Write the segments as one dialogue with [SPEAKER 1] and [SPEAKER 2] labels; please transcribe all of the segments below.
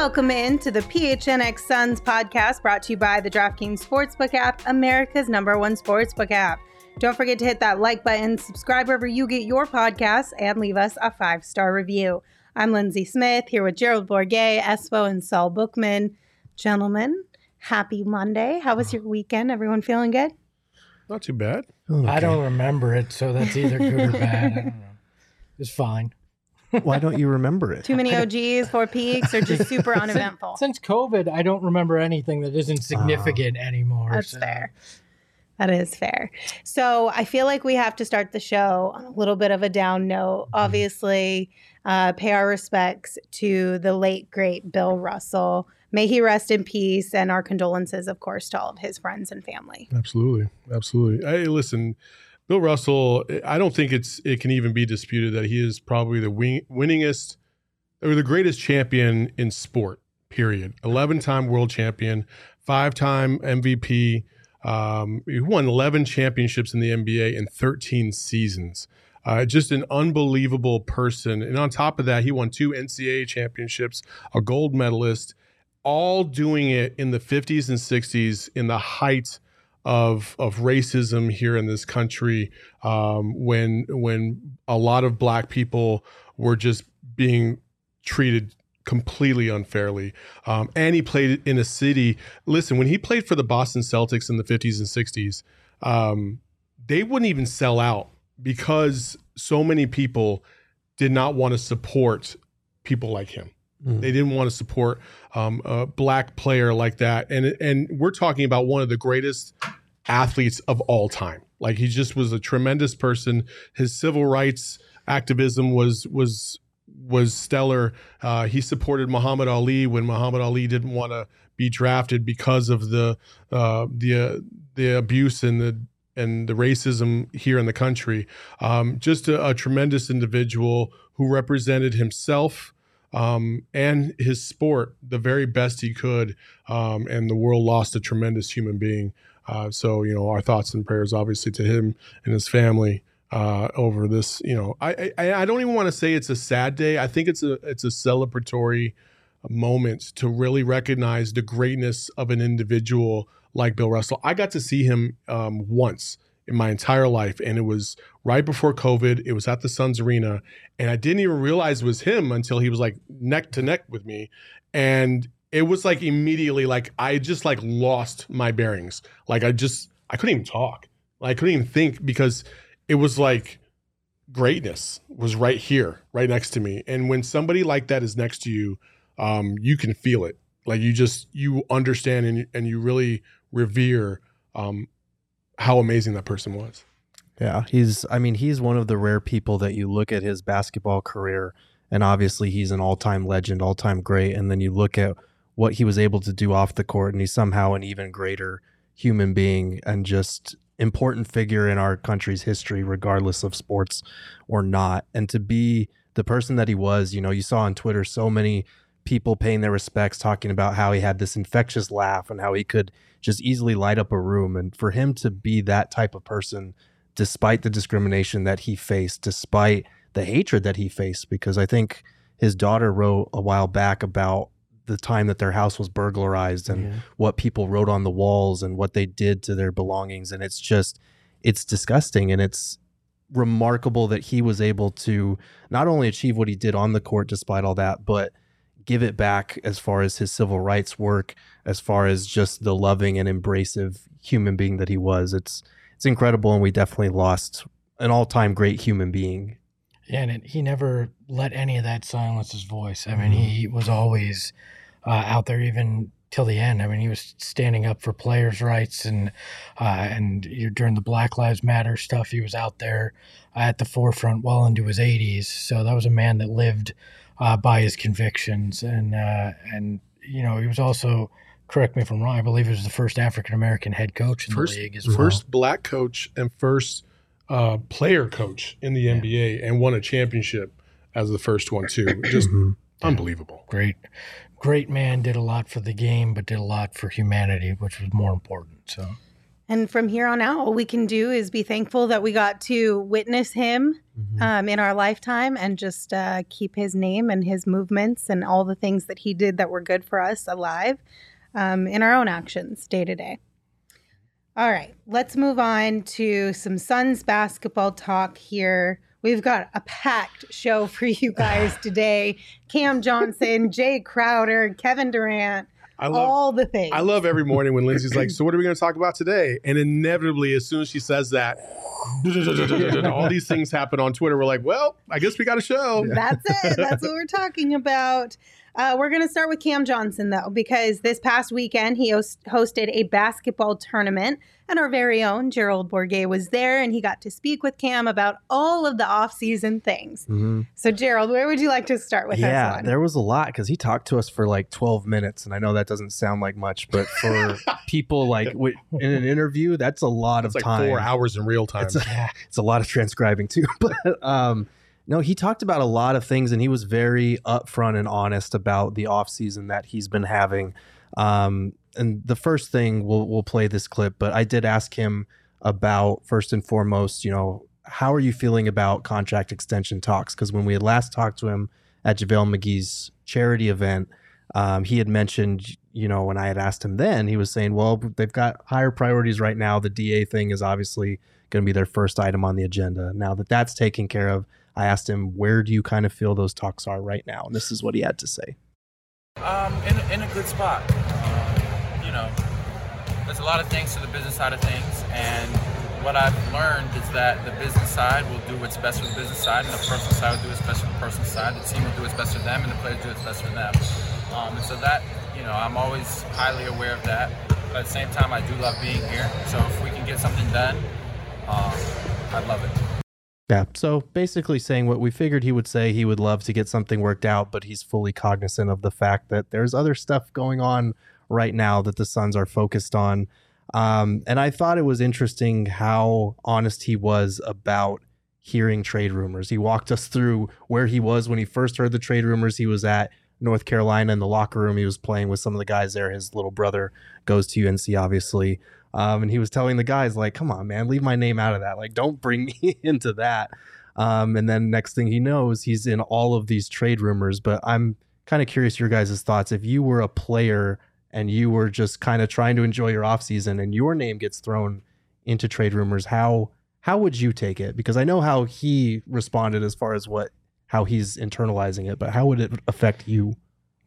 [SPEAKER 1] Welcome in to the PHNX Suns podcast brought to you by the DraftKings Sportsbook app, America's number one sportsbook app. Don't forget to hit that like button, subscribe wherever you get your podcasts, and leave us a five star review. I'm Lindsay Smith here with Gerald Bourguet, Espo, and Saul Bookman. Gentlemen, happy Monday. How was your weekend? Everyone feeling good?
[SPEAKER 2] Not too bad.
[SPEAKER 3] I don't remember it, so that's either good or bad. I don't know. It's fine.
[SPEAKER 4] Why don't you remember it?
[SPEAKER 1] Too many OGs, four peaks, or just super uneventful?
[SPEAKER 3] Since COVID, I don't remember anything that isn't significant anymore.
[SPEAKER 1] That's
[SPEAKER 3] so-
[SPEAKER 1] fair. That is fair. So I feel like we have to start the show on a little bit of a down note. Obviously, uh, pay our respects to the late, great Bill Russell. May he rest in peace, and our condolences, of course, to all of his friends and family.
[SPEAKER 2] Absolutely, absolutely. Hey, listen, Bill Russell. I don't think it's it can even be disputed that he is probably the win- winningest or the greatest champion in sport. Period. Eleven-time world champion, five-time MVP. Um, he won 11 championships in the NBA in 13 seasons. Uh, just an unbelievable person. And on top of that, he won two NCAA championships, a gold medalist, all doing it in the 50s and 60s in the height of of racism here in this country um, when when a lot of black people were just being treated completely unfairly. Um, and he played in a city. Listen, when he played for the Boston Celtics in the 50s and 60s, um, they wouldn't even sell out because so many people did not want to support people like him.
[SPEAKER 4] Mm.
[SPEAKER 2] They didn't want to support um, a black player like that, and and we're talking about one of the greatest athletes of all time. Like he just was a tremendous person. His civil rights activism was was was stellar. Uh, he supported Muhammad Ali when Muhammad Ali didn't want to be drafted because of the uh, the uh, the abuse and the and the racism here in the country. Um, just a, a tremendous individual who represented himself um, and his sport the very best he could. Um, and the world lost a tremendous human being. Uh, so you know, our thoughts and prayers, obviously, to him and his family uh, over this. You know, I, I I don't even want to say it's a sad day. I think it's a it's a celebratory moment to really recognize the greatness of an individual like Bill Russell. I got to see him um, once in my entire life, and it was right before COVID. It was at the Suns Arena, and I didn't even realize it was him until he was like neck to neck with me, and it was like immediately like I just like lost my bearings. Like I just I couldn't even talk. Like, I couldn't even think because it was like greatness was right here, right next to me. And when somebody like that is next to you, um, you can feel it. Like you just you understand and and you really revere um, how amazing that person was.
[SPEAKER 4] Yeah, he's. I mean, he's one of the rare people that you look at his basketball career, and obviously he's an all-time legend, all-time great. And then you look at what he was able to do off the court, and he's somehow an even greater human being and just important figure in our country's history, regardless of sports or not. And to be the person that he was, you know, you saw on Twitter so many people paying their respects, talking about how he had this infectious laugh and how he could just easily light up a room. And for him to be that type of person, despite the discrimination that he faced, despite the hatred that he faced, because I think his daughter wrote a while back about the time that their house was burglarized and what people wrote on the walls and what they did to their belongings. And it's just, it's disgusting. And it's remarkable that he was able to not only achieve what he did on the court despite all that, but give it back as far as his civil rights work, as far as just the loving and embracive human being that he was. It's it's incredible, and we definitely lost an all time great human being.
[SPEAKER 3] Yeah, and it, he never let any of that silence his voice. I mean, he was always uh, out there, even till the end. I mean, he was standing up for players' rights and uh, and you during the Black Lives Matter stuff, he was out there at the forefront well into his 80s. So that was a man that lived uh, by his convictions, and uh, and you know he was also. Correct me if I'm wrong. I believe he was the first African American head coach in
[SPEAKER 2] First,
[SPEAKER 3] the league as well.
[SPEAKER 2] first black coach and first uh, player coach in the NBA, and won a championship as the first one too. Just
[SPEAKER 4] Mhm.
[SPEAKER 2] Unbelievable.
[SPEAKER 3] great great man did a lot for the game but did a lot for humanity which was more important so
[SPEAKER 1] And from here on out, all we can do is be thankful that we got to witness him
[SPEAKER 4] Mhm.
[SPEAKER 1] um, in our lifetime and just uh, keep his name and his movements and all the things that he did that were good for us alive um, in our own actions day to day. All right, let's move on to some Suns basketball talk here. We've got a packed show for you guys today. Cam Johnson, Jay Crowder, Kevin Durant,
[SPEAKER 2] I love.
[SPEAKER 1] all the things.
[SPEAKER 2] I love every morning when Lindsay's like, "So what are we going to talk about today?" And inevitably, as soon as she says that, all these things happen on Twitter. We're like, "Well, I guess we got a show."
[SPEAKER 1] That's it. That's what we're talking about. Uh, we're going to start with Cam Johnson, though, because this past weekend he host- hosted a basketball tournament, and our very own Gerald Bourguet was there, and he got to speak with Cam about all of the off-season things.
[SPEAKER 4] Mhm.
[SPEAKER 1] So, Gerald, where would you like to start with this
[SPEAKER 4] yeah,
[SPEAKER 1] one?
[SPEAKER 4] there was a lot because he talked to us for like 12 minutes, and I know that doesn't sound like much, but for people like w- in an interview, that's a lot
[SPEAKER 2] It's
[SPEAKER 4] of
[SPEAKER 2] like
[SPEAKER 4] time.
[SPEAKER 2] four hours in real time.
[SPEAKER 4] It's a, it's a lot of transcribing too. But um, no, he talked about a lot of things, and he was very upfront and honest about the off season that he's been having. Um, and the first thing we'll we'll play this clip, but I did ask him about first and foremost, you know, how are you feeling about contract extension talks? Because when we had last talked to him at JaVale McGee's charity event, um, he had mentioned, you know, when I had asked him then, he was saying, well, they've got higher priorities right now. The DA thing is obviously going to be their first item on the agenda. Now that that's taken care of, I asked him, where do you kind of feel those talks are right now? And this is what he had to say.
[SPEAKER 5] Um, in, in a good spot. Um, you know, there's a lot of things to the business side of things, and what I've learned is that the business side will do what's best for the business side, and the personal side will do what's best for the personal side. The team will do what's best for them, and the players do what's best for them. Um, and so that, you know, I'm always highly aware of that. But at the same time, I do love being here. So if we can get something done, um, I'd love it.
[SPEAKER 4] Yeah. So basically saying what we figured he would say, he would love to get something worked out, but he's fully cognizant of the fact that there's other stuff going on right now that the Suns are focused on. Um, and I thought it was interesting how honest he was about hearing trade rumors. He walked us through where he was when he first heard the trade rumors. He was at North Carolina in the locker room. He was playing with some of the guys there. His little brother goes to UNC, obviously. Um, and he was telling the guys, like, come on, man, leave my name out of that. Like, don't bring me into that. Um, and then next thing he knows, he's in all of these trade rumors. But I'm kind of curious your guys' thoughts. If you were a player and you were just kind of trying to enjoy your offseason and your name gets thrown into trade rumors, how how would you take it? Because I know how he responded as far as what how he's internalizing it, but how would it affect you?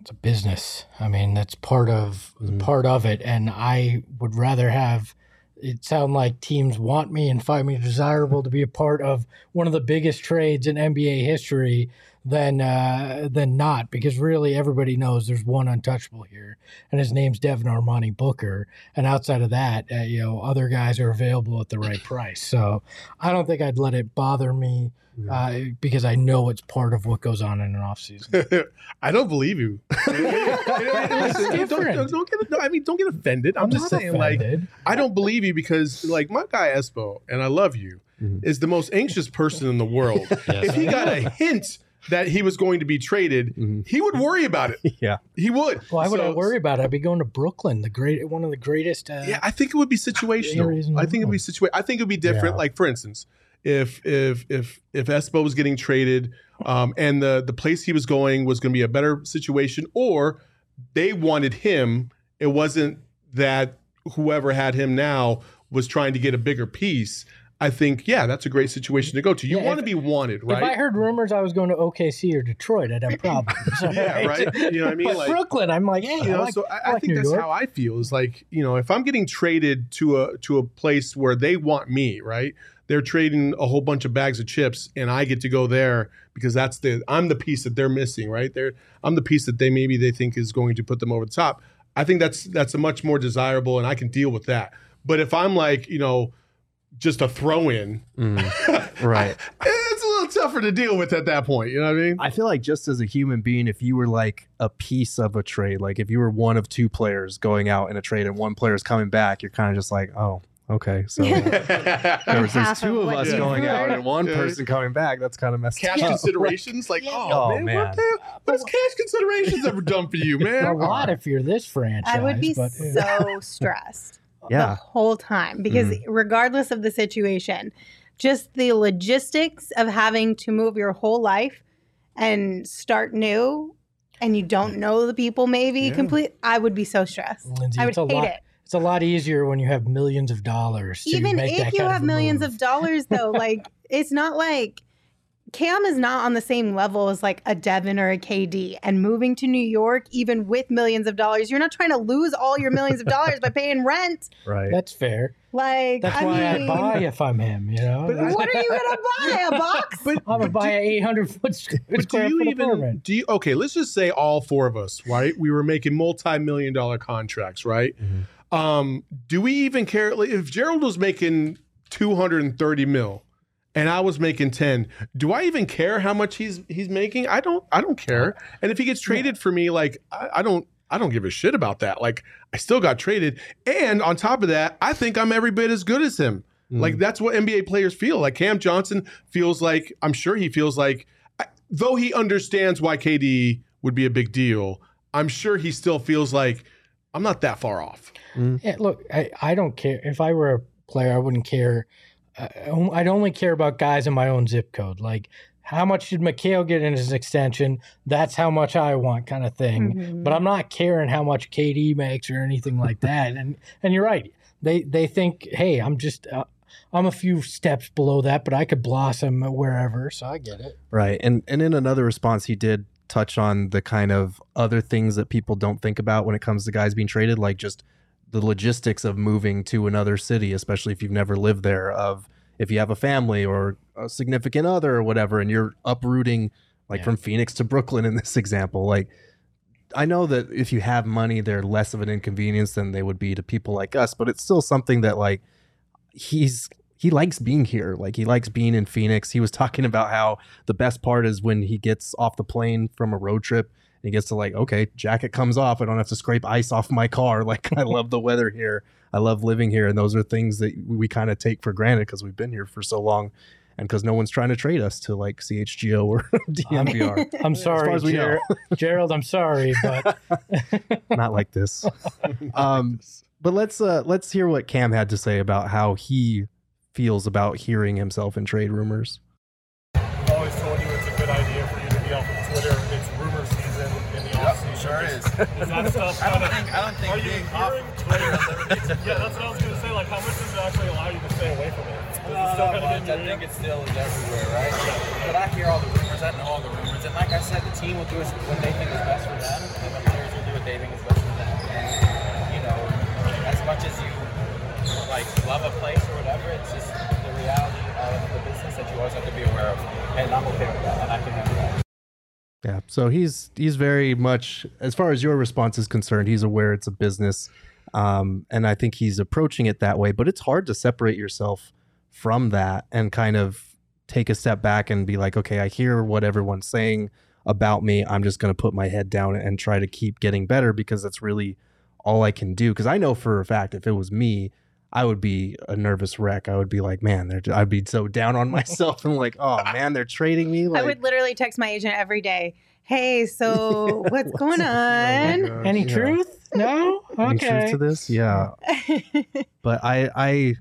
[SPEAKER 3] It's a business i mean that's part of
[SPEAKER 4] Mhm.
[SPEAKER 3] part of it and i would rather have it sound like teams want me and find me desirable to be a part of one of the biggest trades in nba history than uh, than not because really everybody knows there's one untouchable here and his name's Devin Armani Booker and outside of that uh, you know other guys are available at the right price so I don't think I'd let it bother me uh, because I know it's part of what goes on in an off season.
[SPEAKER 2] I don't believe you. Listen, don't, don't, don't get. No, I mean, don't get offended. I'm, just
[SPEAKER 3] not
[SPEAKER 2] saying, like. I don't believe you because, like, my guy Espo, and I love you,
[SPEAKER 4] Mhm.
[SPEAKER 2] is the most anxious person in the world. if he got a hint that he was going to be traded,
[SPEAKER 4] Mhm.
[SPEAKER 2] he would worry about it.
[SPEAKER 4] Yeah.
[SPEAKER 2] He would.
[SPEAKER 3] Why would I worry about it? I'd be going to Brooklyn, the great, one of the greatest. Uh,
[SPEAKER 2] Yeah, I think it would be situational.
[SPEAKER 3] Areas in the
[SPEAKER 2] I think it would be
[SPEAKER 3] world.
[SPEAKER 2] situa- I think it would be different.
[SPEAKER 3] Yeah.
[SPEAKER 2] Like for instance, if if if if Espo was getting traded, um, and the the place he was going was going to be a better situation, or they wanted him, it wasn't that whoever had him now was trying to get a bigger piece. I think, yeah, that's a great situation to go to. You
[SPEAKER 3] Yeah,
[SPEAKER 2] want to be wanted, right?
[SPEAKER 3] If I heard rumors I was going to OKC or Detroit, I'd have problems.
[SPEAKER 2] Yeah, right. You know what I mean?
[SPEAKER 3] But
[SPEAKER 2] Like-
[SPEAKER 3] Brooklyn, I'm like, hey,
[SPEAKER 2] you
[SPEAKER 3] I like,
[SPEAKER 2] so I,
[SPEAKER 3] I
[SPEAKER 2] I
[SPEAKER 3] like
[SPEAKER 2] think
[SPEAKER 3] New
[SPEAKER 2] that's
[SPEAKER 3] York.
[SPEAKER 2] how I feel. Is like, you know, if I'm getting traded to a to a place where they want me, right? They're trading a whole bunch of bags of chips, and I get to go there because that's the I'm the piece that they're missing, right? They're I'm the piece that they maybe they think is going to put them over the top. I think that's that's a much more desirable, and I can deal with that. But if I'm like, you know, just a throw in,
[SPEAKER 4] Mm, right.
[SPEAKER 2] it's a little tougher to deal with at that point. You know what I mean?
[SPEAKER 4] I feel like just as a human being, if you were like a piece of a trade, like if you were one of two players going out in a trade and one player is coming back, you're kind of just like, oh, okay. So there's, there's two
[SPEAKER 6] of
[SPEAKER 4] of us
[SPEAKER 2] you
[SPEAKER 4] going out and one
[SPEAKER 2] Yeah.
[SPEAKER 4] person coming back. That's kind of messed
[SPEAKER 2] cash
[SPEAKER 4] up.
[SPEAKER 2] considerations, like, oh,
[SPEAKER 4] Oh,
[SPEAKER 2] man,
[SPEAKER 4] man.
[SPEAKER 2] what the what has cash considerations ever done for you, man?
[SPEAKER 3] a lot if you're this franchise.
[SPEAKER 1] I would be
[SPEAKER 3] but,
[SPEAKER 1] so stressed the whole time because
[SPEAKER 4] Mm.
[SPEAKER 1] regardless of the situation, just the logistics of having to move your whole life and start new and you don't know the people maybe
[SPEAKER 2] Yeah.
[SPEAKER 1] complete I would be so stressed.
[SPEAKER 3] Lindsay,
[SPEAKER 1] I would
[SPEAKER 3] it's a
[SPEAKER 1] hate
[SPEAKER 3] lot.
[SPEAKER 1] it.
[SPEAKER 3] It's a lot easier when you have millions of dollars.
[SPEAKER 1] Even if you have
[SPEAKER 3] of
[SPEAKER 1] millions
[SPEAKER 3] move.
[SPEAKER 1] of dollars though, like it's not like Cam is not on the same level as like a Devin or a KD and moving to New York even with millions of dollars, you're not trying to lose all your millions of dollars by paying rent.
[SPEAKER 4] Right.
[SPEAKER 3] That's fair.
[SPEAKER 1] Like
[SPEAKER 3] That's
[SPEAKER 1] I
[SPEAKER 3] why
[SPEAKER 1] mean,
[SPEAKER 3] I buy if I'm him. You know,
[SPEAKER 2] But I-
[SPEAKER 1] what are you gonna buy? A box?
[SPEAKER 2] But,
[SPEAKER 3] I'm gonna buy an 800 foot square
[SPEAKER 2] but do you
[SPEAKER 3] foot
[SPEAKER 2] even
[SPEAKER 3] apartment.
[SPEAKER 2] do you okay let's just say all four of us right we were making multi-million dollar contracts right
[SPEAKER 4] Mhm.
[SPEAKER 2] um do we even care like, if gerald was making 230 mil and i was making 10 do i even care how much he's he's making i don't i don't care and if he gets traded for me like I, I don't I don't give a shit about that. Like I still got traded, and on top of that, I think I'm every bit as good as him.
[SPEAKER 4] Mm.
[SPEAKER 2] Like that's what NBA players feel. Like Cam Johnson feels like I'm sure he feels like though he understands why KD would be a big deal, I'm sure he still feels like I'm not that far off.
[SPEAKER 3] Yeah, look, I, I don't care. If I were a player, I wouldn't care. Uh, I'd only care about guys in my own zip code. Like, how much did Mikal get in his extension? That's how much I want, kind of thing.
[SPEAKER 1] Mhm.
[SPEAKER 3] But I'm not caring how much KD makes or anything like that. And and you're right. They they think, hey, I'm just uh, I'm a few steps below that, but I could blossom wherever. So I get it.
[SPEAKER 4] Right. And and in another response he did touch on the kind of other things that people don't think about when it comes to guys being traded like just the logistics of moving to another city, especially if you've never lived there of if you have a family or a significant other or whatever and you're uprooting like
[SPEAKER 3] Yeah.
[SPEAKER 4] from Phoenix to Brooklyn in this example, like I know that if you have money, they're less of an inconvenience than they would be to people like us, but it's still something that like he's he likes being here. Like he likes being in Phoenix. He was talking about how the best part is when he gets off the plane from a road trip he gets to like, okay, jacket comes off. I don't have to scrape ice off my car. Like I love the weather here. I love living here. And those are things that we kind of take for granted because we've been here for so long and because no one's trying to trade us to like CHGO or DMVR.
[SPEAKER 3] I'm sorry,
[SPEAKER 4] as know.
[SPEAKER 3] Ger- Gerald. I'm sorry, but
[SPEAKER 4] Not like this. Um, but let's uh let's hear what Cam had to say about how he feels about hearing himself in trade rumors.
[SPEAKER 5] Is.
[SPEAKER 7] Is that stuff
[SPEAKER 5] I don't
[SPEAKER 7] kinda-
[SPEAKER 5] think I don't think
[SPEAKER 7] Are you
[SPEAKER 5] being off
[SPEAKER 7] hearing
[SPEAKER 5] Twitter
[SPEAKER 7] Twitter? yeah, that's what I was gonna say. Like, how much does it actually allow you to stay away from it? Does it still
[SPEAKER 5] not
[SPEAKER 7] kinda
[SPEAKER 5] much. I
[SPEAKER 7] in your
[SPEAKER 5] think
[SPEAKER 7] ear?
[SPEAKER 5] it still is everywhere, right? But I hear all the rumors. I know all the rumors, and like I said, the team will do what they think is best for them, and the players will do what they think is best for them. And you know, as much as you like love a place or whatever, it's just the reality of the business that you always have to be aware of. And I'm okay with that, and I can handle that.
[SPEAKER 4] Yeah. So he's he's very much as far as your response is concerned, he's aware it's a business. Um, and I think he's approaching it that way, but it's hard to separate yourself from that and kind of take a step back and be like, okay, I hear what everyone's saying about me. I'm just going to put my head down and try to keep getting better because that's really all I can do. Because I know for a fact if it was me, I would be a nervous wreck. I would be like, man, they're, I'd be so down on myself and like, oh man, they're trading me. Like,
[SPEAKER 1] I would literally text my agent every day. Hey, so what's going
[SPEAKER 2] Oh
[SPEAKER 1] on?
[SPEAKER 3] any
[SPEAKER 4] Yeah.
[SPEAKER 3] truth? No.
[SPEAKER 4] Any truth
[SPEAKER 3] Okay.
[SPEAKER 4] to this? Yeah. but I I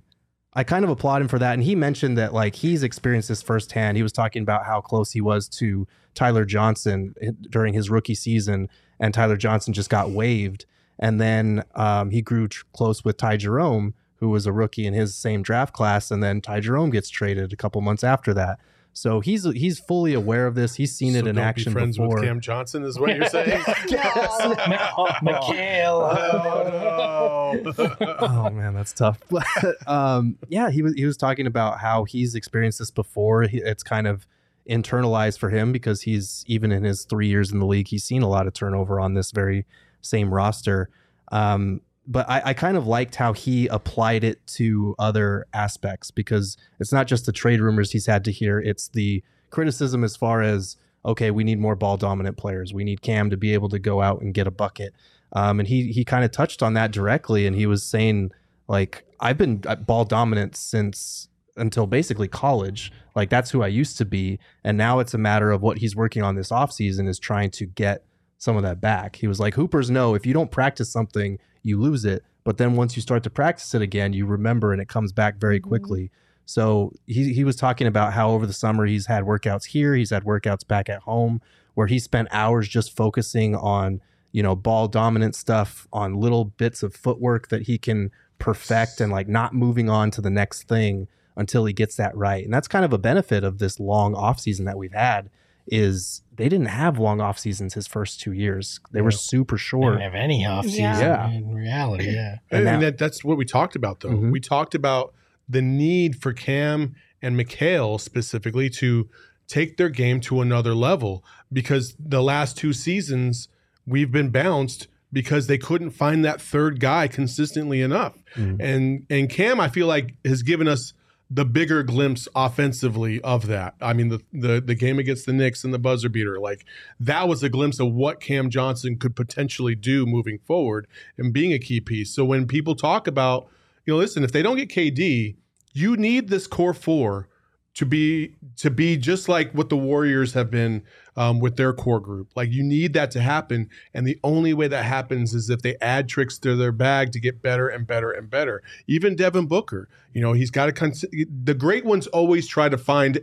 [SPEAKER 4] I kind of applaud him for that. And he mentioned that like he's experienced this firsthand. He was talking about how close he was to Tyler Johnson during his rookie season, and Tyler Johnson just got waived. And then um, he grew tr- close with Ty Jerome, who was a rookie in his same draft class, and then Ty Jerome gets traded a couple months after that. So he's he's fully aware of this. He's seen
[SPEAKER 2] So
[SPEAKER 4] it in
[SPEAKER 2] don't be
[SPEAKER 4] action
[SPEAKER 2] friends
[SPEAKER 4] before.
[SPEAKER 2] with Cam Johnson is what you're saying.
[SPEAKER 3] Mikal.
[SPEAKER 2] oh, no.
[SPEAKER 4] oh man, that's tough. But um, yeah, he was he was talking about how he's experienced this before. He, it's kind of internalized for him because he's even in his three years in the league, he's seen a lot of turnover on this very same roster. Um, but I, I kind of liked how he applied it to other aspects because it's not just the trade rumors he's had to hear; it's the criticism as far as okay, we need more ball dominant players. We need Cam to be able to go out and get a bucket. Um, and he he kind of touched on that directly, and he was saying like I've been ball dominant since until basically college. Like that's who I used to be, and now it's a matter of what he's working on this offseason is trying to get some of that back. He was like, Hoopers know if you don't practice something, you lose it. But then once you start to practice it again, you remember and it comes back very
[SPEAKER 1] Mm-hmm.
[SPEAKER 4] quickly. So he he was talking about how over the summer he's had workouts here, he's had workouts back at home, where he spent hours just focusing on you know ball dominant stuff, on little bits of footwork that he can perfect, and like not moving on to the next thing until he gets that right. And that's kind of a benefit of this long off season that we've had is they didn't have long off seasons his first two years. They were
[SPEAKER 3] Yeah.
[SPEAKER 4] super
[SPEAKER 3] They
[SPEAKER 4] short.
[SPEAKER 3] don't have any off season
[SPEAKER 4] Yeah.
[SPEAKER 3] in reality. Yeah.
[SPEAKER 2] And,
[SPEAKER 4] And
[SPEAKER 2] and that, that's what we talked about, though.
[SPEAKER 4] Mhm.
[SPEAKER 2] We talked about the need for Cam and Mikal specifically to take their game to another level because the last two seasons we've been bounced because they couldn't find that third guy consistently enough.
[SPEAKER 4] Mhm.
[SPEAKER 2] And and Cam, I feel like has given us the bigger glimpse offensively of that. I mean, the the the game against the Knicks and the buzzer beater, like that was a glimpse of what Cam Johnson could potentially do moving forward and being a key piece. So when people talk about, you know, listen, if they don't get KD, you need this core four to be to be just like what the Warriors have been um, with their core group. Like you need that to happen, and the only way that happens is if they add tricks to their bag to get better and better and better. Even Devin Booker, you know, he's got to. Cons- the great ones always try to find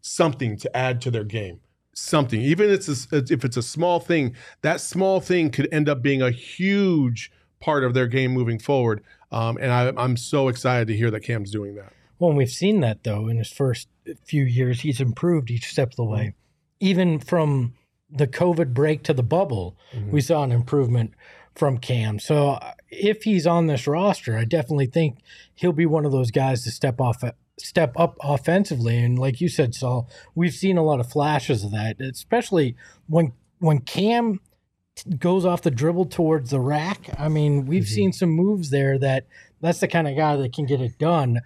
[SPEAKER 2] something to add to their game. Something, even if it's a, if it's a small thing, that small thing could end up being a huge part of their game moving forward. Um, and I, I'm so excited to hear that Cam's doing that.
[SPEAKER 3] Well, and we've seen that though in his first few years, he's improved each step of the way. Even from the COVID break to the bubble, we saw an improvement from Cam. So uh, if he's on this roster, I definitely think he'll be one of those guys to step off, step up offensively. And like you said, Saul, we've seen a lot of flashes of that, especially when when Cam goes off the dribble towards the rack. I mean, we've seen some moves there that that's the kind of guy that can get it done.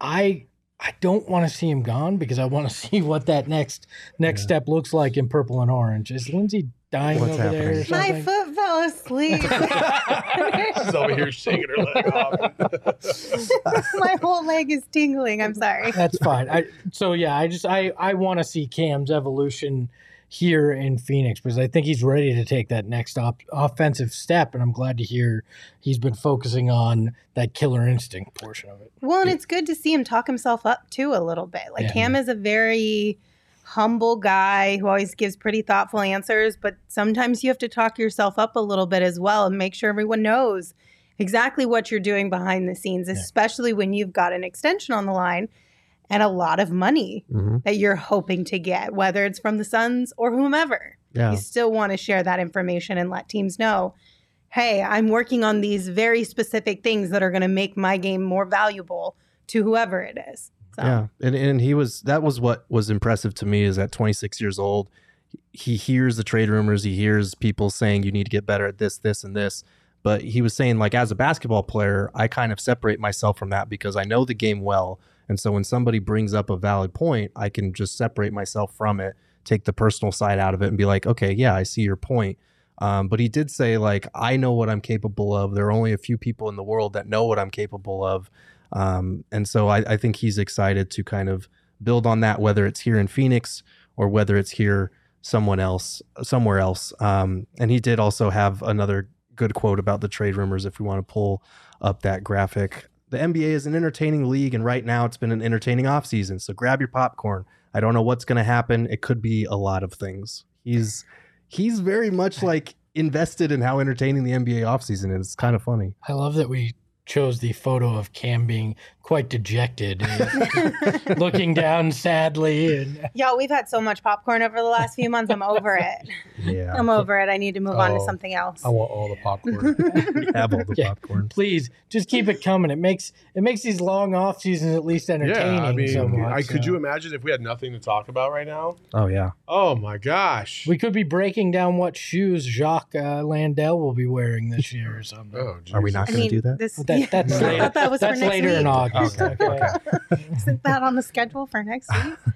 [SPEAKER 3] I I don't want to see him gone because I want to see what that next next step looks like in purple and orange. Is Lindsay dying
[SPEAKER 4] What's
[SPEAKER 3] over there or
[SPEAKER 4] happening?
[SPEAKER 1] My foot fell asleep.
[SPEAKER 2] She's over here shaking her leg off.
[SPEAKER 1] My whole leg is tingling. I'm sorry.
[SPEAKER 3] That's fine. I, so yeah, I just I I want to see Cam's evolution here in Phoenix because I think he's ready to take that next op- offensive step, and I'm glad to hear he's been focusing on that killer instinct portion of it.
[SPEAKER 1] Well, and it's good to see him talk himself up too a little bit. Like
[SPEAKER 3] Yeah.
[SPEAKER 1] Cam is a very humble guy who always gives pretty thoughtful answers, but sometimes you have to talk yourself up a little bit as well and make sure everyone knows exactly what you're doing behind the scenes, especially when you've got an extension on the line and a lot of money
[SPEAKER 4] Mhm.
[SPEAKER 1] that you're hoping to get, whether it's from the Suns or whomever.
[SPEAKER 4] Yeah.
[SPEAKER 1] You still want to share that information and let teams know, hey, I'm working on these very specific things that are going to make my game more valuable to whoever it is. So,
[SPEAKER 4] Yeah, and and he was that was what was impressive to me is at 26 years old, he hears the trade rumors, he hears people saying you need to get better at this, this, and this. But he was saying like as a basketball player, I kind of separate myself from that because I know the game well, and so when somebody brings up a valid point, I can just separate myself from it, take the personal side out of it, and be like, okay, yeah, I see your point. Um, but he did say like I know what I'm capable of. There are only a few people in the world that know what I'm capable of. Um, and so I, I think he's excited to kind of build on that, whether it's here in Phoenix or whether it's here someone else, somewhere else. Um, and he did also have another good quote about the trade rumors. If we want to pull up that graphic, the NBA is an entertaining league, and right now it's been an entertaining offseason. So grab your popcorn. I don't know what's going to happen. It could be a lot of things. He's he's very much like invested in how entertaining the NBA offseason is. It's kind of funny.
[SPEAKER 3] I love that we chose the photo of Cam being quite dejected, looking down sadly. And
[SPEAKER 1] Yo, we've had so much popcorn over the last few months. I'm over it.
[SPEAKER 4] Yeah.
[SPEAKER 1] I'm over it. I need to move on to
[SPEAKER 2] Oh,
[SPEAKER 1] something else.
[SPEAKER 2] I want all the popcorn.
[SPEAKER 4] have all the
[SPEAKER 3] Yeah.
[SPEAKER 4] popcorn.
[SPEAKER 3] please just keep it coming. It makes it makes these long off seasons at least entertaining.
[SPEAKER 2] yeah, I mean,
[SPEAKER 3] so much,
[SPEAKER 2] I, could
[SPEAKER 3] so.
[SPEAKER 2] you imagine if we had nothing to talk about right now?
[SPEAKER 4] Oh yeah.
[SPEAKER 2] Oh my gosh.
[SPEAKER 3] We could be breaking down what shoes Jock uh, Landale will be wearing this year or something.
[SPEAKER 2] oh,
[SPEAKER 4] Are we not
[SPEAKER 1] I
[SPEAKER 4] going to do that?
[SPEAKER 1] This,
[SPEAKER 3] That-
[SPEAKER 1] yeah,
[SPEAKER 3] that's
[SPEAKER 1] I
[SPEAKER 3] later.
[SPEAKER 1] thought that was
[SPEAKER 3] That's
[SPEAKER 1] for next
[SPEAKER 3] later
[SPEAKER 1] week.
[SPEAKER 3] in August.
[SPEAKER 4] Okay,
[SPEAKER 3] okay.
[SPEAKER 1] Isn't that on the schedule for next week?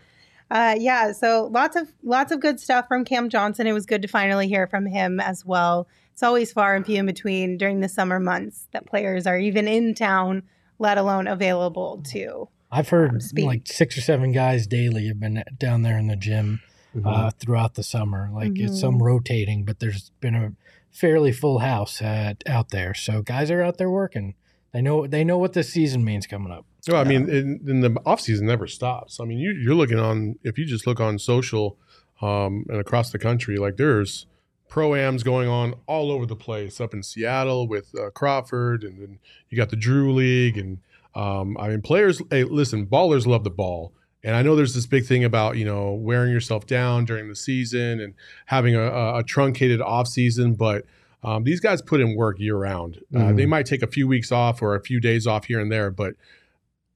[SPEAKER 1] Uh, yeah, so lots of lots of good stuff from Cam Johnson. It was good to finally hear from him as well. It's always far and few in between during the summer months that players are even in town, let alone available to.
[SPEAKER 3] I've heard
[SPEAKER 1] Um, speak.
[SPEAKER 3] like six or seven guys daily have been down there in the gym
[SPEAKER 4] Mhm.
[SPEAKER 3] uh, throughout the summer. Like it's
[SPEAKER 1] Mhm.
[SPEAKER 3] some rotating, but there's been a fairly full house uh, out there. So guys are out there working. They know they know what this season means coming up.
[SPEAKER 2] No, I mean, in, in the off season never stops. I mean, you, you're looking on if you just look on social um, and across the country, like there's proams going on all over the place. Up in Seattle with uh, Crawford, and then you got the Drew League, and um, I mean, players. Hey, listen, ballers love the ball. And I know there's this big thing about you know wearing yourself down during the season and having a, a, a truncated off season, but um, these guys put in work year round. Uh,
[SPEAKER 4] Mhm.
[SPEAKER 2] they might take a few weeks off or a few days off here and there, but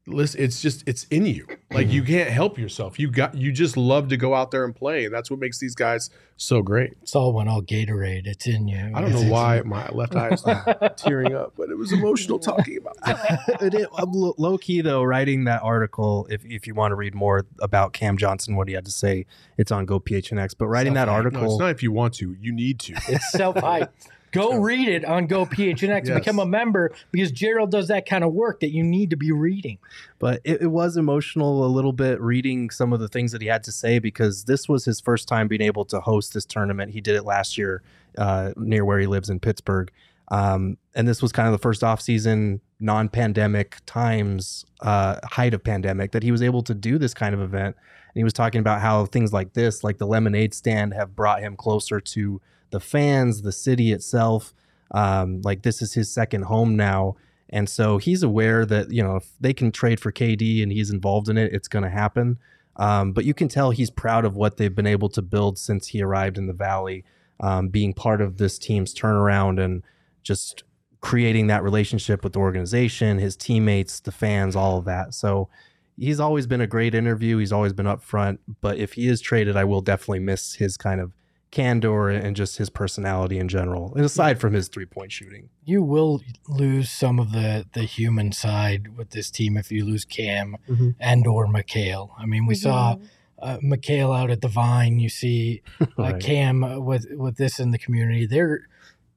[SPEAKER 2] listen, it's just it's in you. Like you can't help yourself. You got you just love to go out there and play, and that's what makes these guys so great.
[SPEAKER 3] It's all when all Gatorade. It's in you.
[SPEAKER 2] I don't know why my left eye is tearing up, but it was emotional talking about. That.
[SPEAKER 4] it is, I'm lo- low key though, writing that article. If if you want to read more about Cam Johnson, what he had to say, it's on Go PHNX. But writing that
[SPEAKER 3] Self-hype.
[SPEAKER 4] article,
[SPEAKER 2] No, it's not if you want to. You need to.
[SPEAKER 3] It's self hype. Go read it on Go PHNX
[SPEAKER 2] Yes.
[SPEAKER 3] become a member because Gerald does that kind of work that you need to be reading.
[SPEAKER 4] but it, it was emotional a little bit reading some of the things that he had to say because this was his first time being able to host this tournament. He did it last year uh, near where he lives in Pittsburgh. Um, and this was kind of the first off-season non-pandemic times uh, height of pandemic that he was able to do this kind of event and he was talking about how things like this like the lemonade stand have brought him closer to the fans the city itself um, like this is his second home now and so he's aware that, you know, if they can trade for KD and he's involved in it, it's going to happen. Um, but you can tell he's proud of what they've been able to build since he arrived in the Valley, um, being part of this team's turnaround and just creating that relationship with the organization, his teammates, the fans, all of that. So he's always been a great interview. He's always been upfront. But if he is traded, I will definitely miss his kind of candor and just his personality in general, and aside from his three point shooting.
[SPEAKER 3] You will lose some of the the human side with this team if you lose Cam
[SPEAKER 4] Mhm.
[SPEAKER 3] and or Mikal. I mean, we saw uh, Mikal out at the Vine. You see uh,
[SPEAKER 4] Right.
[SPEAKER 3] Cam with with this in the community. They're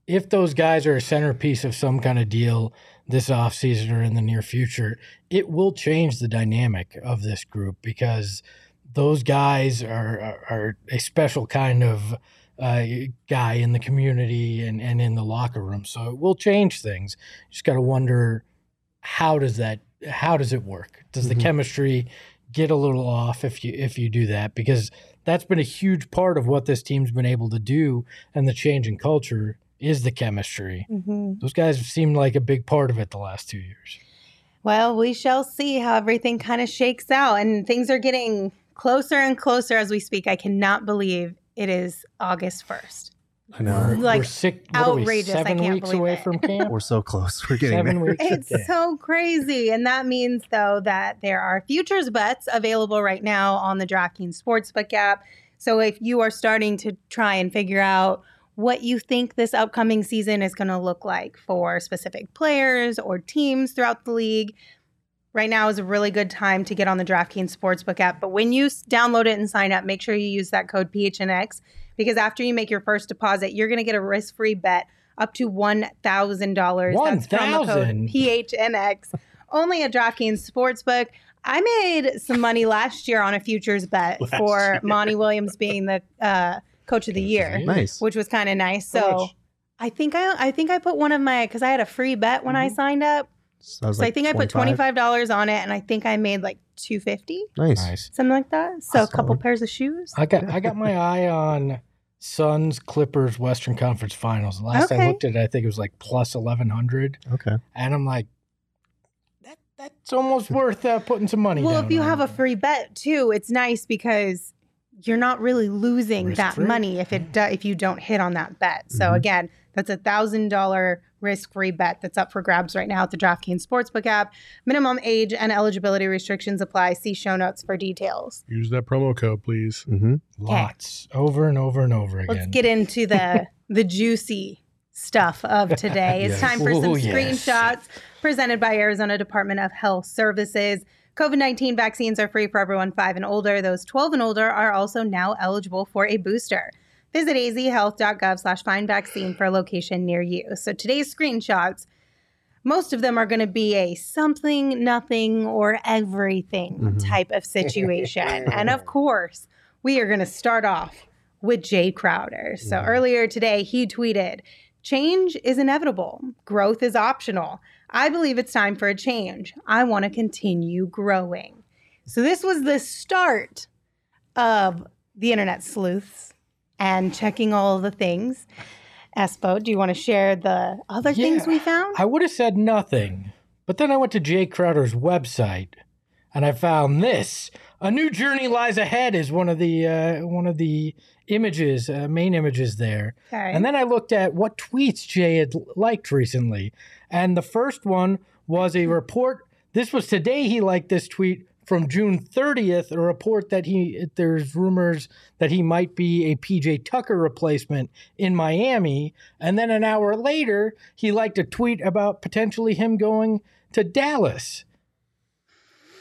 [SPEAKER 3] if those guys are a centerpiece of some kind of deal this offseason or in the near future, it will change the dynamic of this group because those guys are are, are a special kind of uh, guy in the community and, and in the locker room. So it will change things. You just got to wonder how does that how does it work? Does the
[SPEAKER 4] Mhm.
[SPEAKER 3] chemistry get a little off if you if you do that? Because that's been a huge part of what this team's been able to do and the change in culture is the chemistry.
[SPEAKER 1] Mhm.
[SPEAKER 3] Those guys have seemed like a big part of it the last two years.
[SPEAKER 1] Well, we shall see how everything kind of shakes out. And things are getting closer and closer as we speak. I cannot believe it is August 1st.
[SPEAKER 4] I know.
[SPEAKER 1] Like,
[SPEAKER 3] we're six, what are we,
[SPEAKER 1] outrageous. I
[SPEAKER 3] seven
[SPEAKER 1] can't
[SPEAKER 3] weeks
[SPEAKER 1] believe
[SPEAKER 3] away
[SPEAKER 1] it.
[SPEAKER 3] from camp.
[SPEAKER 4] We're so close. We're getting
[SPEAKER 3] seven
[SPEAKER 4] there.
[SPEAKER 3] weeks.
[SPEAKER 1] It's so crazy. And that means, though, that there are futures bets available right now on the DraftKings Sportsbook app. So if you are starting to try and figure out what you think this upcoming season is going to look like for specific players or teams throughout the league, right now is a really good time to get on the DraftKings Sportsbook app. But when you download it and sign up, make sure you use that code PHNX because after you make your first deposit, you're going to get a risk free bet up to $1,000. That's from the code
[SPEAKER 3] 1,000?
[SPEAKER 1] PHNX. Only at DraftKings Sportsbook. I made some money last year on a futures bet
[SPEAKER 2] Last
[SPEAKER 1] for
[SPEAKER 2] year.
[SPEAKER 1] Monty Williams being the uh, coach of the year,
[SPEAKER 4] Nice.
[SPEAKER 1] which was kind of nice. So? I think I I think I put one of my because I had a free bet when I
[SPEAKER 2] Mm-hmm.
[SPEAKER 1] signed up.
[SPEAKER 4] So, I was
[SPEAKER 1] So I
[SPEAKER 4] like
[SPEAKER 1] think I put twenty five dollars on it, and I think I made like two fifty,
[SPEAKER 4] Nice.
[SPEAKER 3] Nice.
[SPEAKER 1] something like that. So a couple pairs of shoes.
[SPEAKER 3] I got I got my eye on Suns Clippers Western Conference Finals. Last I looked at it, I think it was like plus eleven hundred,
[SPEAKER 4] Okay.
[SPEAKER 3] and I'm like, that that's almost worth uh, putting some money.
[SPEAKER 1] Well,
[SPEAKER 3] down
[SPEAKER 1] if you
[SPEAKER 3] on.
[SPEAKER 1] have a free bet too, it's nice because you're not really losing that
[SPEAKER 3] Risk-free.
[SPEAKER 1] money if it do, if you don't hit on that bet. So again, that's a thousand dollar risk free bet that's up for grabs right now at the DraftKings Sportsbook app. Minimum age and eligibility restrictions apply. See show notes for details.
[SPEAKER 2] Use that promo code, please.
[SPEAKER 4] hmm
[SPEAKER 3] lots over and over and over again.
[SPEAKER 1] Let's get into the the juicy stuff of today. It's
[SPEAKER 3] Yes.
[SPEAKER 1] time for some
[SPEAKER 3] Ooh, yes.
[SPEAKER 1] screenshots presented by Arizona Department of Health Services. COVID 19 vaccines are free for everyone 5 and older. Those 12 and older are also now eligible for a booster. Visit azhealth.gov slash find vaccine for a location near you. So today's screenshots, most of them are going to be a something, nothing, or everything
[SPEAKER 4] Mhm.
[SPEAKER 1] type of situation. and of course, we are going to start off with Jay Crowder. So earlier today, he tweeted, Change is inevitable, growth is optional. I believe it's time for a change. I want to continue growing. So this was the start of the internet sleuths and checking all the things. Espo, do you want to share the other things we found?
[SPEAKER 3] I would have said nothing, but then I went to Jay Crowder's website and I found this. A new journey lies ahead is one of the uh, one of the images, uh, main images there.
[SPEAKER 1] Okay.
[SPEAKER 3] And then I looked at what tweets Jay had liked recently. And the first one was a report. This was today he liked this tweet from June 30th, a report that he there's rumors that he might be a PJ Tucker replacement in Miami. And then an hour later, he liked a tweet about potentially him going to Dallas.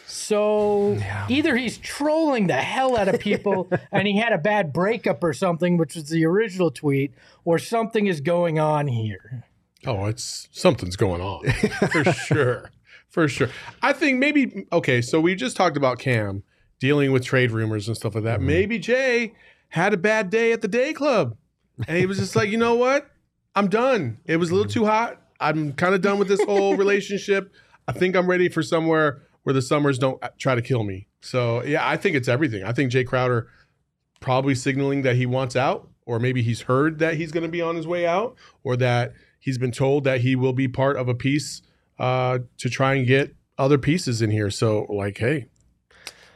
[SPEAKER 3] So either he's trolling the hell out of people and he had a bad breakup or something, which was the original tweet, or something is going on here.
[SPEAKER 2] Oh, it's something's going on for sure. For sure. I think maybe, okay, so we just talked about Cam dealing with trade rumors and stuff like that. Mm-hmm. Maybe Jay had a bad day at the day club and he was just like, you know what? I'm done. It was a little mm-hmm. too hot. I'm kind of done with this whole relationship. I think I'm ready for somewhere where the summers don't uh, try to kill me. So, yeah, I think it's everything. I think Jay Crowder probably signaling that he wants out, or maybe he's heard that he's going to be on his way out, or that he's been told that he will be part of a piece uh, to try and get other pieces in here. So, like, hey,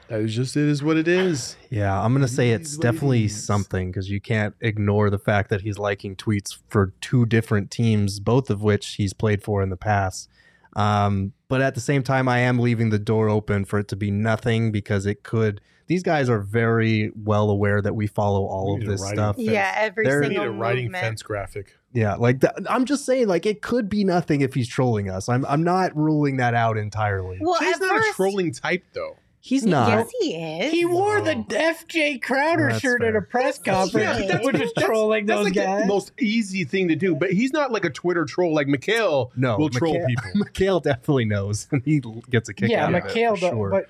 [SPEAKER 2] that is just it is what it is.
[SPEAKER 4] Yeah, I'm gonna say it's
[SPEAKER 2] is what it
[SPEAKER 4] definitely something because you can't ignore the fact that he's liking tweets for two different teams, both of which he's played for in the past. Um, but at the same time, I am leaving the door open for it to be nothing because it could. These guys are very well aware that we follow all
[SPEAKER 2] We
[SPEAKER 4] of this stuff.
[SPEAKER 2] fence.
[SPEAKER 1] yeah, every
[SPEAKER 4] There-
[SPEAKER 2] We need
[SPEAKER 1] single
[SPEAKER 2] a writing
[SPEAKER 1] movement.
[SPEAKER 2] fence graphic.
[SPEAKER 4] Yeah, like that, I'm just saying, like it could be nothing if he's trolling us. I'm I'm not ruling that out entirely.
[SPEAKER 1] Well,
[SPEAKER 2] Jay's
[SPEAKER 1] at
[SPEAKER 2] not
[SPEAKER 1] first,
[SPEAKER 2] a trolling type, though.
[SPEAKER 4] he's not.
[SPEAKER 1] Yes, he is.
[SPEAKER 3] He wore the
[SPEAKER 2] No.
[SPEAKER 3] FJ Crowder
[SPEAKER 4] That's
[SPEAKER 3] shirt at a press conference,
[SPEAKER 1] Yeah, but that's-
[SPEAKER 3] which is trolling
[SPEAKER 2] That's
[SPEAKER 3] those
[SPEAKER 2] like
[SPEAKER 3] guys.
[SPEAKER 2] the most easy thing to do, but he's not like a Twitter troll. Like Mikal
[SPEAKER 4] No,
[SPEAKER 2] will troll people.
[SPEAKER 4] Mikal definitely knows, and he gets a kick
[SPEAKER 3] yeah,
[SPEAKER 4] out of
[SPEAKER 3] Mikal,
[SPEAKER 4] it for sure.
[SPEAKER 3] but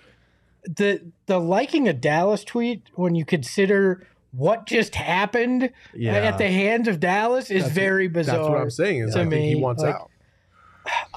[SPEAKER 3] the the liking a Dallas tweet when you consider what just happened
[SPEAKER 4] yeah,
[SPEAKER 3] at the hands of Dallas is
[SPEAKER 2] That's-
[SPEAKER 3] very bizarre.
[SPEAKER 2] That's what I'm saying. Is
[SPEAKER 3] to
[SPEAKER 2] I think he
[SPEAKER 3] me,
[SPEAKER 2] wants
[SPEAKER 3] like,
[SPEAKER 2] out.